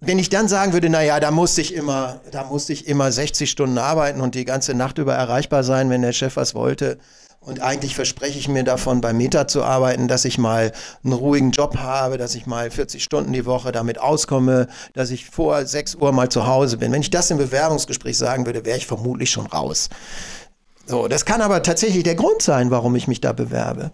S5: Wenn ich dann sagen würde, naja, da musste ich immer, da musste ich immer 60 Stunden arbeiten und die ganze Nacht über erreichbar sein, wenn der Chef was wollte. Und eigentlich verspreche ich mir davon, bei Meta zu arbeiten, dass ich mal einen ruhigen Job habe, dass ich mal 40 Stunden die Woche damit auskomme, dass ich vor 6 Uhr mal zu Hause bin. Wenn ich das im Bewerbungsgespräch sagen würde, wäre ich vermutlich schon raus. So, das kann aber tatsächlich der Grund sein, warum ich mich da bewerbe.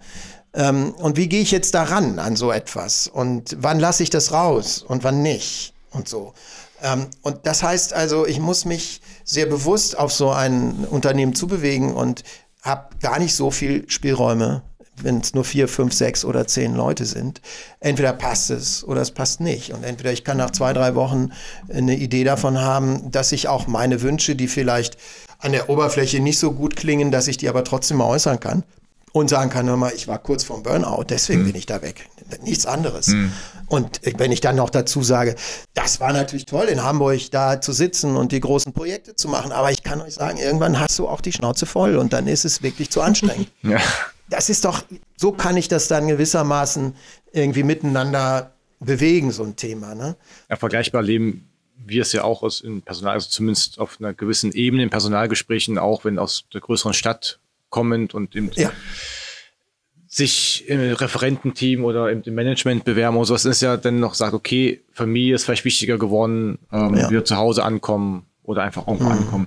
S5: Ähm, und wie gehe ich jetzt daran an so etwas? Und wann lasse ich das raus und wann nicht? Und so. Ähm, und das heißt also, ich muss mich sehr bewusst auf so ein Unternehmen zubewegen und habe gar nicht so viel Spielräume, wenn es nur vier, fünf, sechs oder zehn Leute sind. Entweder passt es oder es passt nicht. Und entweder ich kann nach zwei, drei Wochen eine Idee davon haben, dass ich auch meine Wünsche, die vielleicht an der Oberfläche nicht so gut klingen, dass ich die aber trotzdem mal äußern kann und sagen kann, hör mal, ich war kurz vorm Burnout, deswegen mhm. bin ich da weg. Nichts anderes. Mhm. Und wenn ich dann noch dazu sage, das war natürlich toll, in Hamburg da zu sitzen und die großen Projekte zu machen, aber ich kann euch sagen, irgendwann hast du auch die Schnauze voll und dann ist es wirklich zu anstrengend. Ja. Das ist doch, so kann ich das dann gewissermaßen irgendwie miteinander bewegen, so ein Thema. Ne?
S2: Ja, vergleichbar leben wir es ja auch aus in Personal, also zumindest auf einer gewissen Ebene in Personalgesprächen, auch wenn aus der größeren Stadt kommend und im, ja. sich im Referententeam oder im, Management bewerben oder sowas, ist ja dann noch sagt, okay, Familie ist vielleicht wichtiger geworden, ähm, ja. wieder zu Hause ankommen oder einfach irgendwo mhm. ankommen.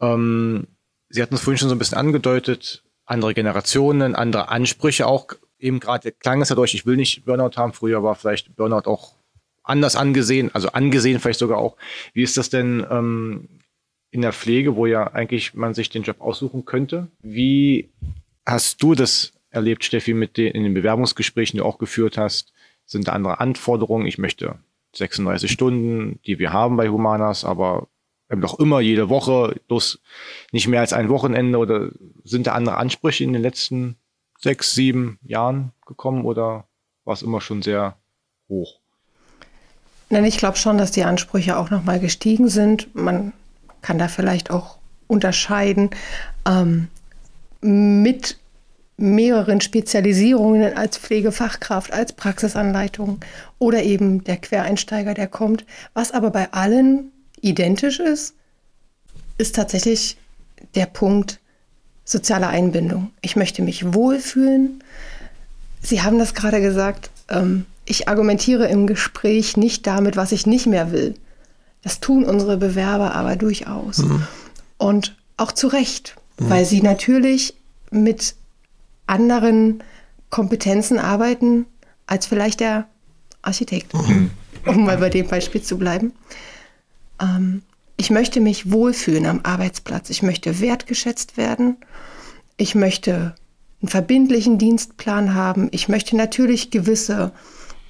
S2: Ähm, Sie hatten es vorhin schon so ein bisschen angedeutet, andere Generationen, andere Ansprüche auch. Eben gerade klang es ja durch, ich will nicht Burnout haben. Früher war vielleicht Burnout auch anders angesehen, also angesehen vielleicht sogar auch. Wie ist das denn ähm, in der Pflege, wo ja eigentlich man sich den Job aussuchen könnte? Wie hast du das erlebt, Steffi, mit den in den Bewerbungsgesprächen, die du auch geführt hast? Sind da andere Anforderungen? Ich möchte 36 Stunden, die wir haben bei Humanas, aber doch immer jede Woche, bloß nicht mehr als ein Wochenende oder sind da andere Ansprüche in den letzten sechs, sieben Jahren gekommen oder war es immer schon sehr hoch?
S4: Nein, ich glaube schon, dass die Ansprüche auch nochmal gestiegen sind. Man kann da vielleicht auch unterscheiden ähm, mit mehreren Spezialisierungen als Pflegefachkraft, als Praxisanleitung oder eben der Quereinsteiger, der kommt. Was aber bei allen identisch ist, ist tatsächlich der Punkt soziale Einbindung. Ich möchte mich wohlfühlen. Sie haben das gerade gesagt, ähm, ich argumentiere im Gespräch nicht damit, was ich nicht mehr will. Das tun unsere Bewerber aber durchaus. Mhm. Und auch zu Recht, mhm. weil sie natürlich mit anderen Kompetenzen arbeiten als vielleicht der Architekt, mhm. um mal bei dem Beispiel zu bleiben. Ähm, ich möchte mich wohlfühlen am Arbeitsplatz. Ich möchte wertgeschätzt werden. Ich möchte einen verbindlichen Dienstplan haben. Ich möchte natürlich gewisse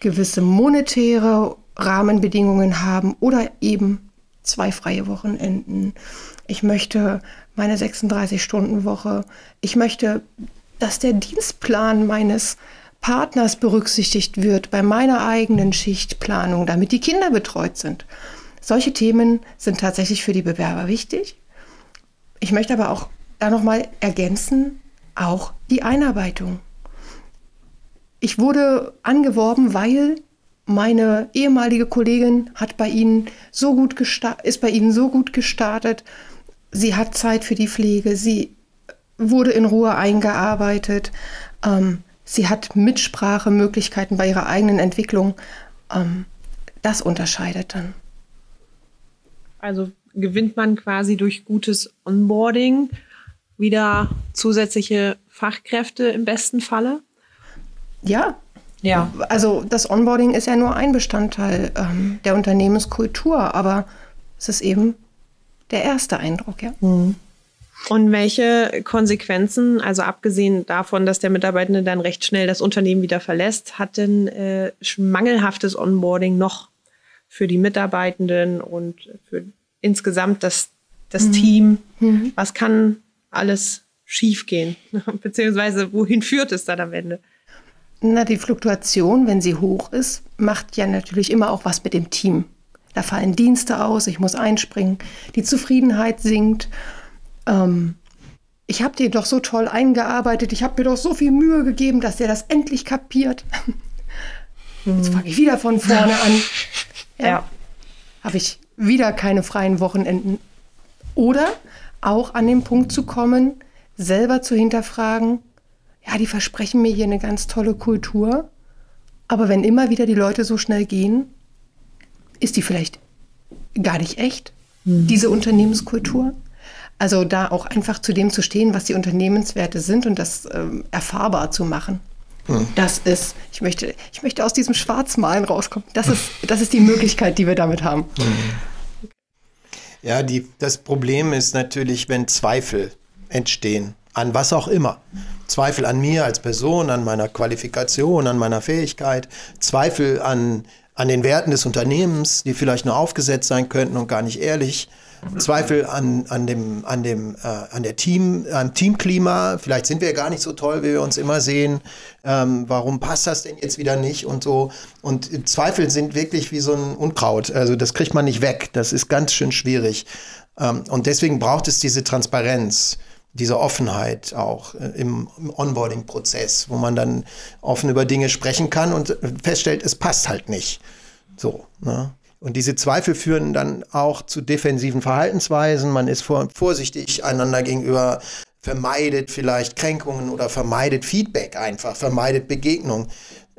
S4: gewisse monetäre Rahmenbedingungen haben oder eben zwei freie Wochenenden. Ich möchte meine 36-Stunden-Woche. Ich möchte, dass der Dienstplan meines Partners berücksichtigt wird bei meiner eigenen Schichtplanung, damit die Kinder betreut sind. solche Themen sind tatsächlich für die Bewerber wichtig. Ich möchte aber auch da nochmal ergänzen, auch die Einarbeitung. Ich wurde angeworben, weil meine ehemalige Kollegin hat bei Ihnen so gut ist bei Ihnen so gut gestartet. Sie hat Zeit für die Pflege. Sie wurde in Ruhe eingearbeitet. Ähm, sie hat Mitsprachemöglichkeiten bei ihrer eigenen Entwicklung. Ähm, das unterscheidet dann.
S3: Also gewinnt man quasi durch gutes Onboarding wieder zusätzliche Fachkräfte im besten Falle?
S4: Ja. Ja. Also das Onboarding ist ja nur ein Bestandteil ähm, der Unternehmenskultur, aber es ist eben der erste Eindruck, ja. Mhm.
S3: Und welche Konsequenzen, also abgesehen davon, dass der Mitarbeitende dann recht schnell das Unternehmen wieder verlässt, hat denn äh, mangelhaftes Onboarding noch für die Mitarbeitenden und für insgesamt das, das mhm. Team? Mhm. Was kann alles schiefgehen? Beziehungsweise wohin führt es dann am Ende?
S4: Na, die Fluktuation, wenn sie hoch ist, macht ja natürlich immer auch was mit dem Team. Da fallen Dienste aus, ich muss einspringen, die Zufriedenheit sinkt. Ähm, ich habe dir doch so toll eingearbeitet, ich habe mir doch so viel Mühe gegeben, dass er das endlich kapiert. Jetzt fange ich wieder von vorne an. Ja. ja. Habe ich wieder keine freien Wochenenden. Oder auch an den Punkt zu kommen, selber zu hinterfragen, ja, die versprechen mir hier eine ganz tolle Kultur, aber wenn immer wieder die Leute so schnell gehen, ist die vielleicht gar nicht echt, mhm. diese Unternehmenskultur. Also da auch einfach zu dem zu stehen, was die Unternehmenswerte sind und das ähm, erfahrbar zu machen. Mhm. Das ist, ich möchte, ich möchte aus diesem Schwarzmalen rauskommen. Das ist, das ist die Möglichkeit, die wir damit haben. Mhm.
S5: Ja, die, das Problem ist natürlich, wenn Zweifel entstehen, an was auch immer. Zweifel an mir als Person, an meiner Qualifikation, an meiner Fähigkeit, Zweifel an an den Werten des Unternehmens, die vielleicht nur aufgesetzt sein könnten und gar nicht ehrlich. Zweifel an, an dem, an dem, äh, an der Team, am Teamklima. Vielleicht sind wir gar nicht so toll, wie wir uns immer sehen. Ähm, warum passt das denn jetzt wieder nicht und so? Und Zweifel sind wirklich wie so ein Unkraut. Also das kriegt man nicht weg. Das ist ganz schön schwierig. Ähm, und deswegen braucht es diese Transparenz diese Offenheit auch äh, im, im Onboarding-Prozess, wo man dann offen über Dinge sprechen kann und feststellt, es passt halt nicht. So. Ne? Und diese Zweifel führen dann auch zu defensiven Verhaltensweisen. Man ist vor, vorsichtig einander gegenüber, vermeidet vielleicht Kränkungen oder vermeidet Feedback einfach, vermeidet Begegnung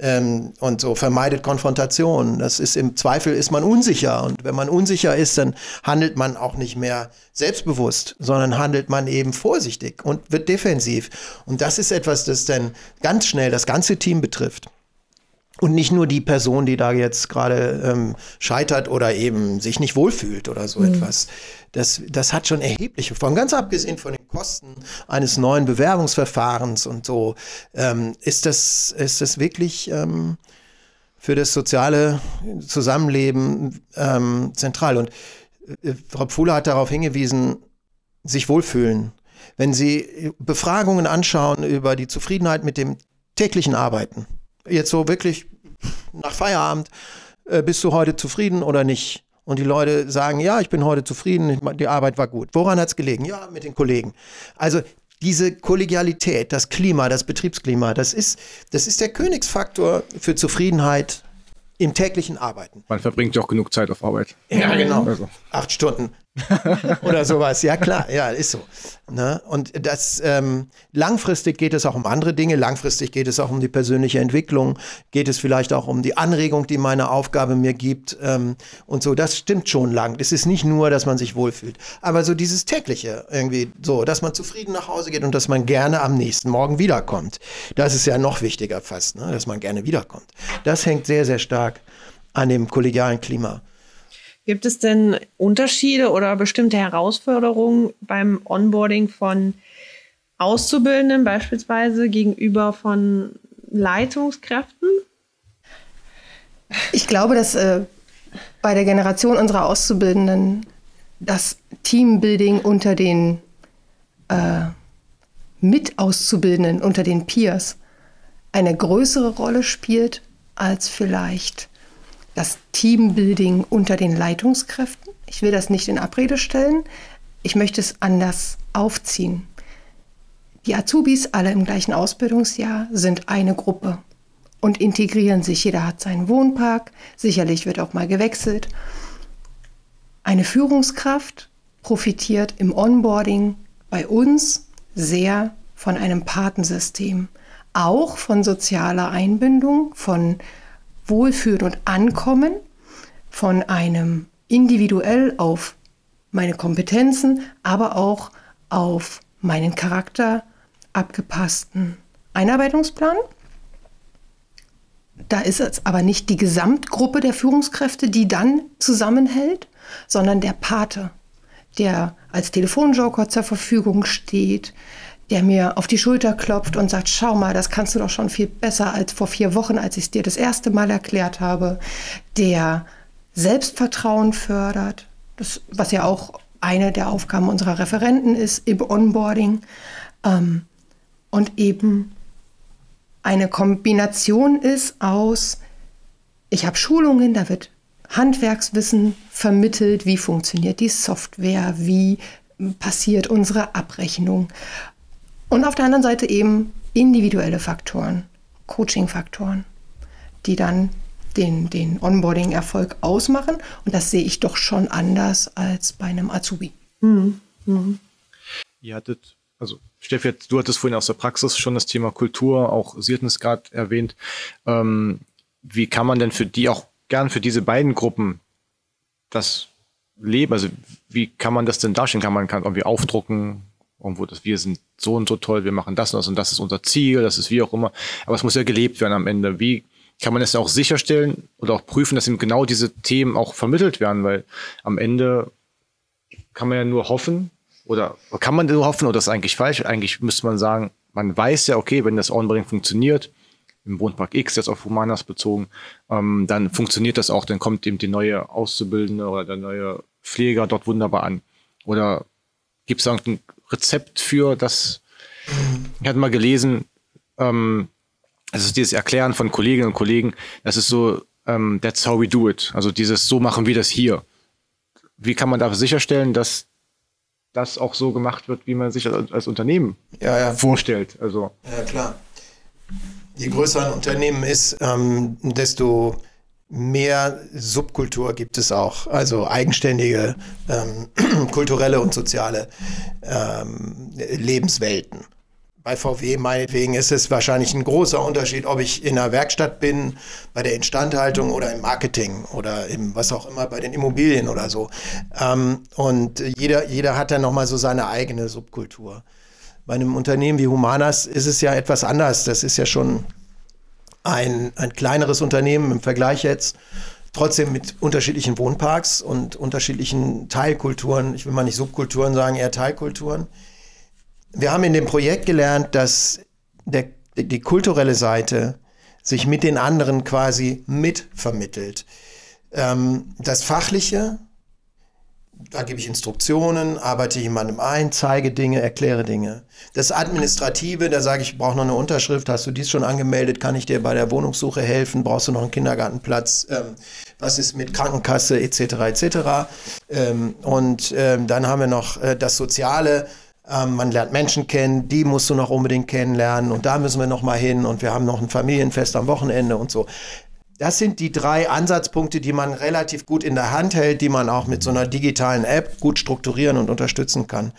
S5: ähm, und so vermeidet Konfrontation. Das ist im Zweifel ist man unsicher und wenn man unsicher ist, dann handelt man auch nicht mehr selbstbewusst, sondern handelt man eben vorsichtig und wird defensiv. Und das ist etwas, das dann ganz schnell das ganze Team betrifft. Und nicht nur die Person, die da jetzt gerade ähm, scheitert oder eben sich nicht wohlfühlt oder so mhm. etwas. Das, das hat schon erhebliche Folgen. Ganz abgesehen von den Kosten eines neuen Bewerbungsverfahrens und so, ähm, ist, das, ist das wirklich ähm, für das soziale Zusammenleben ähm, zentral. Und äh, Frau Pfuhle hat darauf hingewiesen, sich wohlfühlen. Wenn Sie Befragungen anschauen über die Zufriedenheit mit dem täglichen Arbeiten, jetzt so wirklich nach Feierabend, äh, bist du heute zufrieden oder nicht? Und die Leute sagen, ja, ich bin heute zufrieden, die Arbeit war gut. Woran hat es gelegen? Ja, mit den Kollegen. Also diese Kollegialität, das Klima, das Betriebsklima, das ist, das ist der Königsfaktor für Zufriedenheit im täglichen Arbeiten.
S2: Man verbringt ja auch genug Zeit auf Arbeit.
S5: Ja, genau. Also. Acht Stunden. oder sowas. Ja, klar, ja, ist so. Ne? Und das ähm, langfristig geht es auch um andere Dinge. Langfristig geht es auch um die persönliche Entwicklung, geht es vielleicht auch um die Anregung, die meine Aufgabe mir gibt. Ähm, und so, das stimmt schon lang. Es ist nicht nur, dass man sich wohlfühlt, aber so dieses tägliche irgendwie so, dass man zufrieden nach Hause geht und dass man gerne am nächsten Morgen wiederkommt. Das ist ja noch wichtiger fast, ne? dass man gerne wiederkommt. Das hängt sehr, sehr stark an dem kollegialen Klima.
S3: Gibt es denn Unterschiede oder bestimmte Herausforderungen beim Onboarding von Auszubildenden beispielsweise gegenüber von Leitungskräften?
S4: Ich glaube, dass äh, bei der Generation unserer Auszubildenden das Teambuilding unter den äh, Mitauszubildenden, unter den Peers, eine größere Rolle spielt als vielleicht das Teambuilding unter den Leitungskräften. Ich will das nicht in Abrede stellen. Ich möchte es anders aufziehen. Die Azubis, alle im gleichen Ausbildungsjahr, sind eine Gruppe und integrieren sich. Jeder hat seinen Wohnpark, sicherlich wird auch mal gewechselt. Eine Führungskraft profitiert im Onboarding bei uns sehr von einem Patensystem, auch von sozialer Einbindung, von Wohlfühlen und Ankommen, von einem individuell auf meine Kompetenzen, aber auch auf meinen Charakter abgepassten Einarbeitungsplan. Da ist es aber nicht die Gesamtgruppe der Führungskräfte, die dann zusammenhält, sondern der Pate, der als Telefonjoker zur Verfügung steht, der mir auf die Schulter klopft und sagt, schau mal, das kannst du doch schon viel besser als vor vier Wochen, als ich es dir das erste Mal erklärt habe, der Selbstvertrauen fördert, das, was ja auch eine der Aufgaben unserer Referenten ist im Onboarding, ähm, und eben eine Kombination ist aus, ich habe Schulungen, da wird Handwerkswissen vermittelt, wie funktioniert die Software, wie passiert unsere Abrechnung. Und auf der anderen Seite eben individuelle Faktoren, Coaching-Faktoren, die dann den, den Onboarding-Erfolg ausmachen. Und das sehe ich doch schon anders als bei einem Azubi. Mhm.
S2: Mhm. Ihr hattet, also Steffi, du hattest vorhin aus der Praxis schon das Thema Kultur, auch Sie hatten es gerade erwähnt. Ähm, wie kann man denn für die auch gern für diese beiden Gruppen das leben? Also wie kann man das denn darstellen? Kann man kann irgendwie aufdrucken, irgendwo, dass wir sind so und so toll, wir machen das und das und das ist unser Ziel, das ist wie auch immer. Aber es muss ja gelebt werden am Ende. Wie kann man das auch sicherstellen oder auch prüfen, dass eben genau diese Themen auch vermittelt werden? Weil am Ende kann man ja nur hoffen, oder kann man nur hoffen, oder ist eigentlich falsch? Eigentlich müsste man sagen, man weiß ja, okay, wenn das Onboarding funktioniert, im Wohnpark X jetzt auf Humanas bezogen, ähm, dann funktioniert das auch, dann kommt eben die neue Auszubildende oder der neue Pfleger dort wunderbar an. Oder gibt es ein Rezept für das? Ich hatte mal gelesen, ähm, also dieses Erklären von Kolleginnen und Kollegen, das ist so, ähm, that's how we do it. Also dieses, so machen wir das hier. Wie kann man da sicherstellen, dass das auch so gemacht wird, wie man sich als, als Unternehmen ja, ja. vorstellt? Also.
S5: Ja, klar. Je größer ein Unternehmen ist, ähm, desto mehr Subkultur gibt es auch, also eigenständige ähm, kulturelle und soziale ähm, Lebenswelten. Bei VW meinetwegen ist es wahrscheinlich ein großer Unterschied, ob ich in einer Werkstatt bin, bei der Instandhaltung oder im Marketing oder im was auch immer, bei den Immobilien oder so. Ähm, und jeder, jeder hat dann nochmal so seine eigene Subkultur. Bei einem Unternehmen wie Humanas ist es ja etwas anders. Das ist ja schon ein, ein kleineres Unternehmen im Vergleich jetzt, trotzdem mit unterschiedlichen Wohnparks und unterschiedlichen Teilkulturen. Ich will mal nicht Subkulturen sagen, eher Teilkulturen. Wir haben in dem Projekt gelernt, dass der, die kulturelle Seite sich mit den anderen quasi mitvermittelt. Ähm, das Fachliche, da gebe ich Instruktionen, arbeite jemandem ein, zeige Dinge, erkläre Dinge. Das Administrative, da sage ich, ich brauche noch eine Unterschrift, hast du dies schon angemeldet, kann ich dir bei der Wohnungssuche helfen, brauchst du noch einen Kindergartenplatz, ähm, was ist mit Krankenkasse etc. etc. Ähm, und ähm, dann haben wir noch äh, das Soziale, ähm, man lernt Menschen kennen, die musst du noch unbedingt kennenlernen und da müssen wir noch mal hin und wir haben noch ein Familienfest am Wochenende und so. Das sind die drei Ansatzpunkte, die man relativ gut in der Hand hält, die man auch mit so einer digitalen App gut strukturieren und unterstützen kann.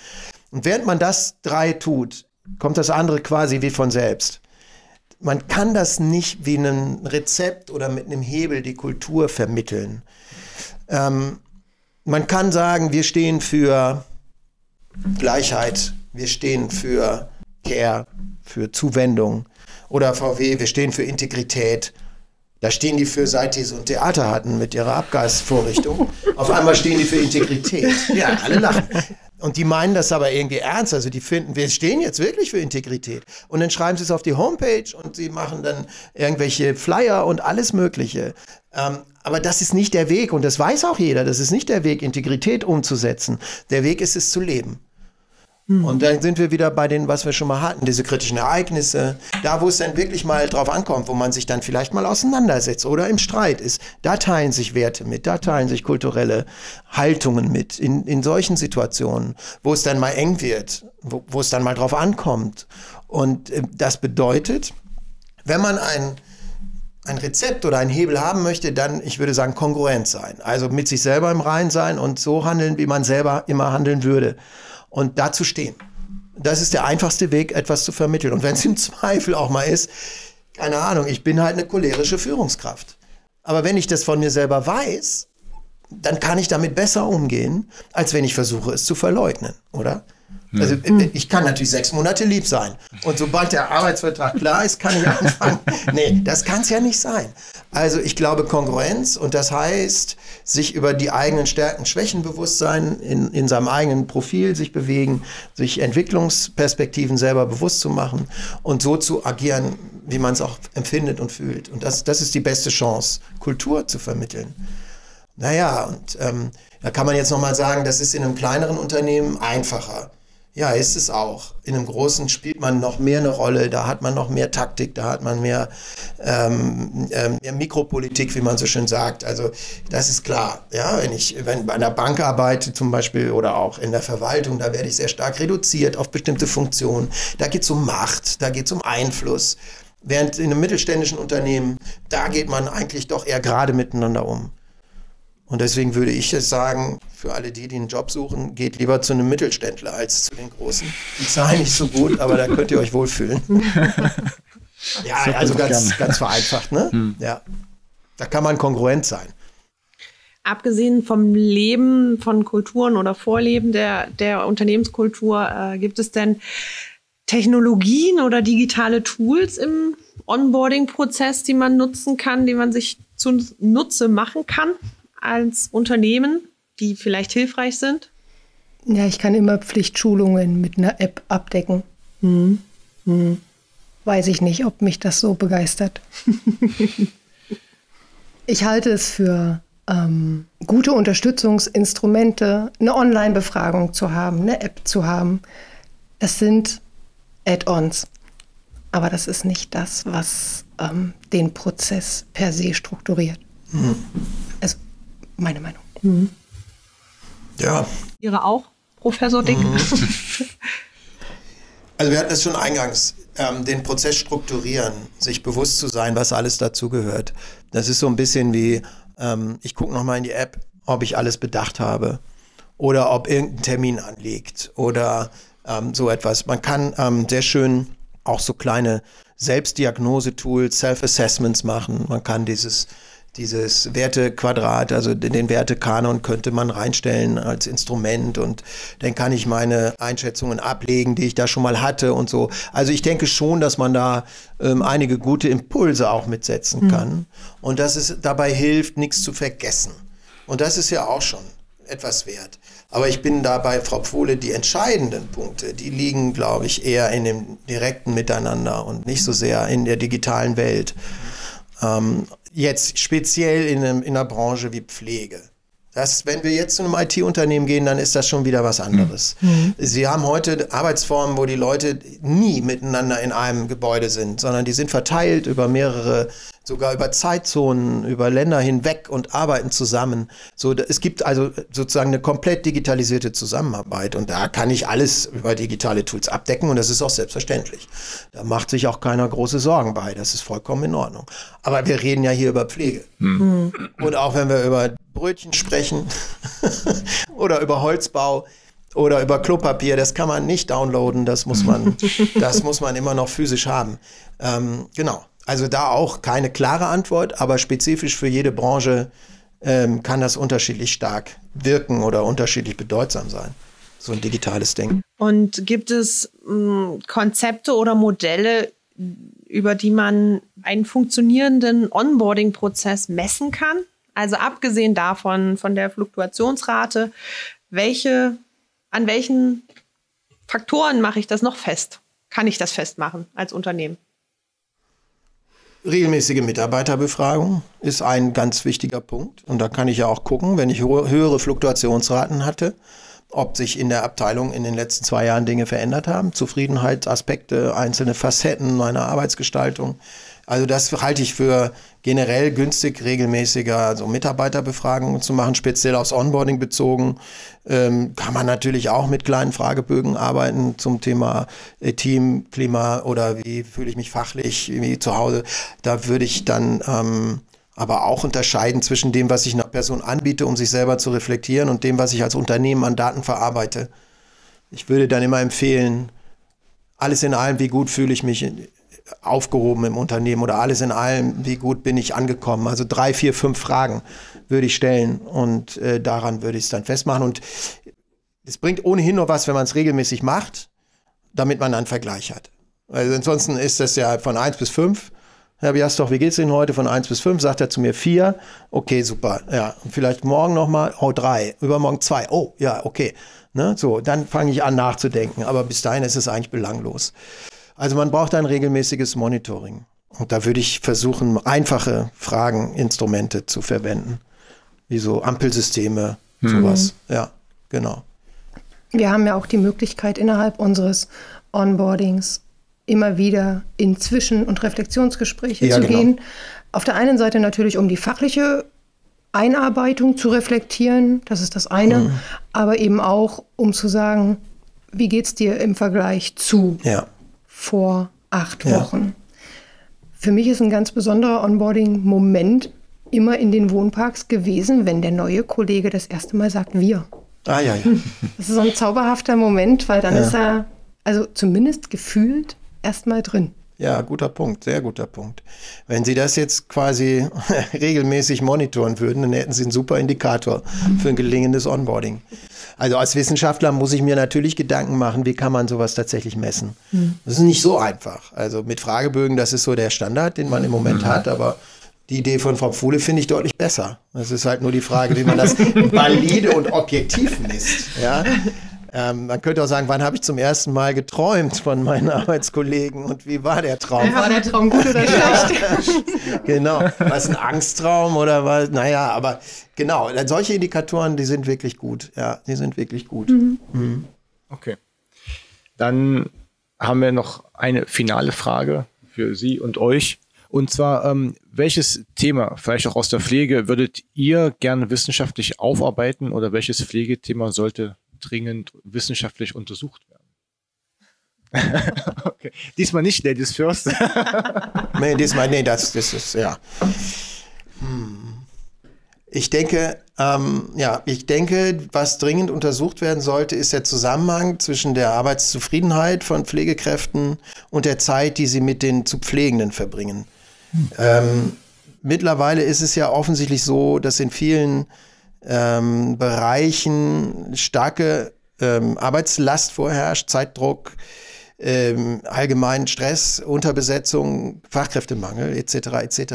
S5: Und während man das drei tut, kommt das andere quasi wie von selbst. Man kann das nicht wie ein Rezept oder mit einem Hebel die Kultur vermitteln. Ähm, man kann sagen, wir stehen für Gleichheit, wir stehen für Care, für Zuwendung. Oder VW, wir stehen für Integrität. Da stehen die für, seit die so ein Theater hatten mit ihrer Abgasvorrichtung. Auf einmal stehen die für Integrität. Ja, alle lachen. Und die meinen das aber irgendwie ernst. Also die finden, wir stehen jetzt wirklich für Integrität. Und dann schreiben sie es auf die Homepage und sie machen dann irgendwelche Flyer und alles Mögliche. Ähm, aber das ist nicht der Weg und das weiß auch jeder. Das ist nicht der Weg, Integrität umzusetzen. Der Weg ist es zu leben. Hm. Und dann sind wir wieder bei den, was wir schon mal hatten, diese kritischen Ereignisse. Da, wo es dann wirklich mal drauf ankommt, wo man sich dann vielleicht mal auseinandersetzt oder im Streit ist. Da teilen sich Werte mit, da teilen sich kulturelle Haltungen mit. In, in solchen Situationen, wo es dann mal eng wird, wo, wo es dann mal drauf ankommt. Und äh, das bedeutet, wenn man ein, ein Rezept oder ein Hebel haben möchte, dann, ich würde sagen, kongruent sein. Also mit sich selber im Rein sein und so handeln, wie man selber immer handeln würde und dazu stehen. Das ist der einfachste Weg, etwas zu vermitteln. Und wenn es im Zweifel auch mal ist, keine Ahnung, ich bin halt eine cholerische Führungskraft. Aber wenn ich das von mir selber weiß, dann kann ich damit besser umgehen, als wenn ich versuche, es zu verleugnen, oder? Also mhm. ich kann natürlich sechs Monate lieb sein. Und sobald der Arbeitsvertrag klar ist, kann ich anfangen. nee, das kann es ja nicht sein. Also ich glaube Kongruenz und das heißt, sich über die eigenen Stärken, Schwächen bewusst sein, in, in seinem eigenen Profil sich bewegen, sich Entwicklungsperspektiven selber bewusst zu machen und so zu agieren, wie man es auch empfindet und fühlt. Und das, das ist die beste Chance, Kultur zu vermitteln. Naja, und ähm, da kann man jetzt nochmal sagen, das ist in einem kleineren Unternehmen einfacher ja, ist es auch. In einem großen spielt man noch mehr eine Rolle, da hat man noch mehr Taktik, da hat man mehr, ähm, ähm, mehr Mikropolitik, wie man so schön sagt. Also das ist klar. Ja, wenn ich wenn bei einer Bank arbeite zum Beispiel oder auch in der Verwaltung, da werde ich sehr stark reduziert auf bestimmte Funktionen. Da geht es um Macht, da geht es um Einfluss. Während in einem mittelständischen Unternehmen, da geht man eigentlich doch eher gerade miteinander um. Und deswegen würde ich jetzt sagen, für alle die, die einen Job suchen, geht lieber zu einem Mittelständler als zu den Großen. Die zahlen nicht so gut, aber da könnt ihr euch wohlfühlen. ja, also ganz, ganz vereinfacht, ne? Hm. Ja. Da kann man kongruent sein.
S3: Abgesehen vom Leben von Kulturen oder Vorleben der, der Unternehmenskultur, äh, gibt es denn Technologien oder digitale Tools im Onboarding-Prozess, die man nutzen kann, die man sich zunutze machen kann? Als Unternehmen, die vielleicht hilfreich sind?
S4: Ja, ich kann immer Pflichtschulungen mit einer App abdecken. Hm. Hm. Weiß ich nicht, ob mich das so begeistert. ich halte es für ähm, gute Unterstützungsinstrumente, eine Online-Befragung zu haben, eine App zu haben. Das sind Add-ons. Aber das ist nicht das, was ähm, den Prozess per se strukturiert. Mhm. Meine Meinung. Mhm.
S5: Ja.
S3: Ihre auch, Professor Dick? Mhm.
S5: Also wir hatten es schon eingangs, ähm, den Prozess strukturieren, sich bewusst zu sein, was alles dazugehört. Das ist so ein bisschen wie, ähm, ich gucke nochmal in die App, ob ich alles bedacht habe oder ob irgendein Termin anliegt oder ähm, so etwas. Man kann ähm, sehr schön auch so kleine Selbstdiagnose-Tools, Self-Assessments machen. Man kann dieses dieses Wertequadrat, also den Wertekanon könnte man reinstellen als Instrument und dann kann ich meine Einschätzungen ablegen, die ich da schon mal hatte und so. Also ich denke schon, dass man da ähm, einige gute Impulse auch mitsetzen mhm. kann und dass es dabei hilft, nichts zu vergessen. Und das ist ja auch schon etwas wert. Aber ich bin da bei Frau Pfohle, die entscheidenden Punkte, die liegen, glaube ich, eher in dem direkten Miteinander und nicht so sehr in der digitalen Welt. Ähm, jetzt speziell in, einem, in einer Branche wie Pflege. Das, wenn wir jetzt zu einem IT-Unternehmen gehen, dann ist das schon wieder was anderes. Mhm. Sie haben heute Arbeitsformen, wo die Leute nie miteinander in einem Gebäude sind, sondern die sind verteilt über mehrere sogar über Zeitzonen, über Länder hinweg und arbeiten zusammen. So, es gibt also sozusagen eine komplett digitalisierte Zusammenarbeit und da kann ich alles über digitale Tools abdecken und das ist auch selbstverständlich. Da macht sich auch keiner große Sorgen bei. Das ist vollkommen in Ordnung. Aber wir reden ja hier über Pflege. Mhm. Und auch wenn wir über Brötchen sprechen oder über Holzbau, oder über Klopapier, das kann man nicht downloaden, das muss man, das muss man immer noch physisch haben. Ähm, genau. Also da auch keine klare Antwort, aber spezifisch für jede Branche ähm, kann das unterschiedlich stark wirken oder unterschiedlich bedeutsam sein. So ein digitales Ding.
S3: Und gibt es mh, hm, Konzepte oder Modelle, über die man einen funktionierenden Onboarding-Prozess messen kann? Also abgesehen davon, von der Fluktuationsrate, welche, an welchen Faktoren mache ich das noch fest? Kann ich das festmachen als Unternehmen?
S5: Regelmäßige Mitarbeiterbefragung ist ein ganz wichtiger Punkt. Und da kann ich ja auch gucken, wenn ich höhere Fluktuationsraten hatte, ob sich in der Abteilung in den letzten zwei Jahren Dinge verändert haben, Zufriedenheitsaspekte, einzelne Facetten meiner Arbeitsgestaltung. Also das halte ich für generell günstig, regelmäßiger also Mitarbeiterbefragungen zu machen, speziell aufs Onboarding bezogen. Ähm, kann man natürlich auch mit kleinen Fragebögen arbeiten zum Thema äh, Teamklima oder wie fühle ich mich fachlich, wie zu Hause. Da würde ich dann ähm, aber auch unterscheiden zwischen dem, was ich einer Person anbiete, um sich selber zu reflektieren und dem, was ich als Unternehmen an Daten verarbeite. Ich würde dann immer empfehlen, alles in allem, wie gut fühle ich mich aufgehoben im Unternehmen oder alles in allem, wie gut bin ich angekommen. Also drei, vier, fünf Fragen würde ich stellen und äh, daran würde ich es dann festmachen. Und es bringt ohnehin nur was, wenn man es regelmäßig macht, damit man einen Vergleich hat. Also ansonsten ist das ja von eins bis fünf Herr Biastok, wie geht's Ihnen heute von 1 bis 5? Sagt er zu mir 4. Okay, super. Ja, vielleicht morgen nochmal, oh 3. Übermorgen 2. Oh, ja, okay. Ne? So, dann fange ich an nachzudenken. Aber bis dahin ist es eigentlich belanglos. Also man braucht ein regelmäßiges Monitoring. Und da würde ich versuchen, einfache Fragen, Instrumente zu verwenden. Wie so Ampelsysteme, mhm. sowas. Ja, genau.
S4: Wir haben ja auch die Möglichkeit innerhalb unseres Onboardings immer wieder in Zwischen- und Reflexionsgespräche ja, zu genau. gehen. Auf der einen Seite natürlich, um die fachliche Einarbeitung zu reflektieren, das ist das eine, mhm. aber eben auch, um zu sagen, wie geht es dir im Vergleich zu ja. Vor acht Wochen? Ja. Für mich ist ein ganz besonderer Onboarding-Moment immer in den Wohnparks gewesen, wenn der neue Kollege das erste Mal sagt, wir.
S5: Ah, ja, ja.
S4: Das ist so ein zauberhafter Moment, weil dann ja. ist er, also zumindest gefühlt, erstmal drin.
S5: Ja, guter Punkt, sehr guter Punkt. Wenn Sie das jetzt quasi regelmäßig monitoren würden, dann hätten Sie einen super Indikator für ein gelingendes Onboarding. Also als Wissenschaftler muss ich mir natürlich Gedanken machen, wie kann man sowas tatsächlich messen. Hm. Das ist nicht so einfach. Also mit Fragebögen, das ist so der Standard, den man im Moment hat, aber die Idee von Frau Pfuhle finde ich deutlich besser. Das ist halt nur die Frage, wie man das valide und objektiv misst. Ja? Ähm, man könnte auch sagen, wann habe ich zum ersten Mal geträumt von meinen Arbeitskollegen und wie war der Traum?
S4: War der Traum gut oder schlecht?
S5: genau. War es ein Angsttraum oder war, naja, aber genau, solche Indikatoren, die sind wirklich gut. Ja, die sind wirklich gut. Mhm. Mhm.
S2: Okay. Dann haben wir noch eine finale Frage für Sie und euch. Und zwar, ähm, welches Thema, vielleicht auch aus der Pflege, würdet ihr gerne wissenschaftlich aufarbeiten oder welches Pflegethema sollte dringend wissenschaftlich untersucht werden. okay. Diesmal nicht Ladies First.
S5: nee, diesmal, nee, das, das ist, ja. Hm. Ich denke, ähm, ja, ich denke, was dringend untersucht werden sollte, ist der Zusammenhang zwischen der Arbeitszufriedenheit von Pflegekräften und der Zeit, die sie mit den zu Pflegenden verbringen. Hm. Ähm, mittlerweile ist es ja offensichtlich so, dass in vielen ähm, Bereichen starke ähm, Arbeitslast vorherrscht, Zeitdruck, ähm, allgemein Stress, Unterbesetzung, Fachkräftemangel etc. etc.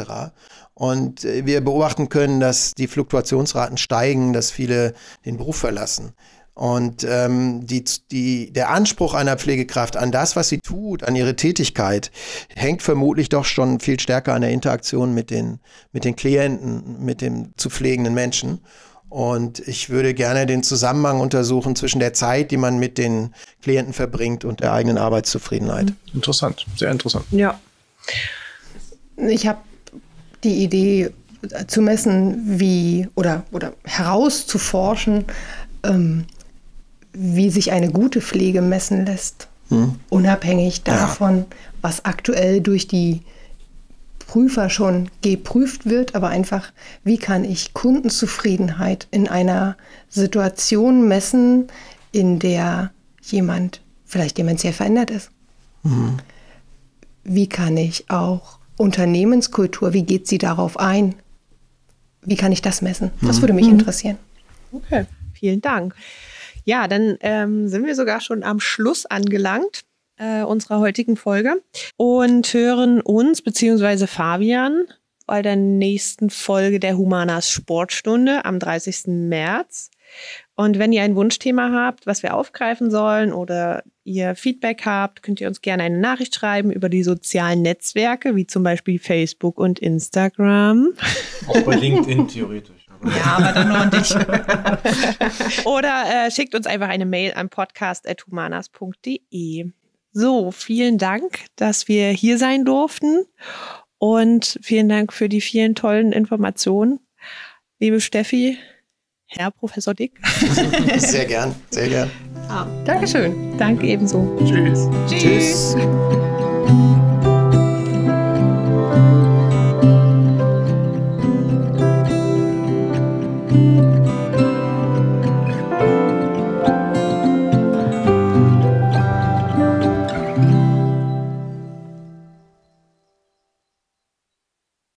S5: Und äh, wir beobachten können, dass die Fluktuationsraten steigen, dass viele den Beruf verlassen. Und ähm, die, die, der Anspruch einer Pflegekraft an das, was sie tut, an ihre Tätigkeit, hängt vermutlich doch schon viel stärker an der Interaktion mit den, mit den Klienten, mit dem zu pflegenden Menschen. Und ich würde gerne den Zusammenhang untersuchen zwischen der Zeit, die man mit den Klienten verbringt und der eigenen Arbeitszufriedenheit.
S2: Interessant, sehr interessant.
S4: Ja. Ich habe die Idee zu messen, wie oder, oder herauszuforschen, ähm, wie sich eine gute Pflege messen lässt. Hm. Unabhängig davon, ja. was aktuell durch die Prüfer schon geprüft wird, aber einfach, wie kann ich Kundenzufriedenheit in einer Situation messen, in der jemand vielleicht dementiell verändert ist? Mhm. Wie kann ich auch Unternehmenskultur, wie geht sie darauf ein? Wie kann ich das messen? Das mhm. würde mich mhm. interessieren.
S3: Okay, vielen Dank. Ja, dann ähm, sind wir sogar schon am Schluss angelangt äh, unserer heutigen Folge und hören uns beziehungsweise Fabian bei der nächsten Folge der Humanas Sportstunde am 30. März. Und wenn ihr ein Wunschthema habt, was wir aufgreifen sollen oder ihr Feedback habt, könnt ihr uns gerne eine Nachricht schreiben über die sozialen Netzwerke, wie zum Beispiel Facebook und Instagram.
S2: Auch bei LinkedIn theoretisch.
S3: Ja, aber dann nur an dich. Oder äh, schickt uns einfach eine Mail an podcast.humanas.de. So, vielen Dank, dass wir hier sein durften und vielen Dank für die vielen tollen Informationen. Liebe Steffi, Herr Professor Dick.
S5: Sehr gern, sehr gern.
S3: Ah, Dankeschön. Danke ebenso.
S2: Tschüss.
S3: Tschüss.
S5: Tschüss.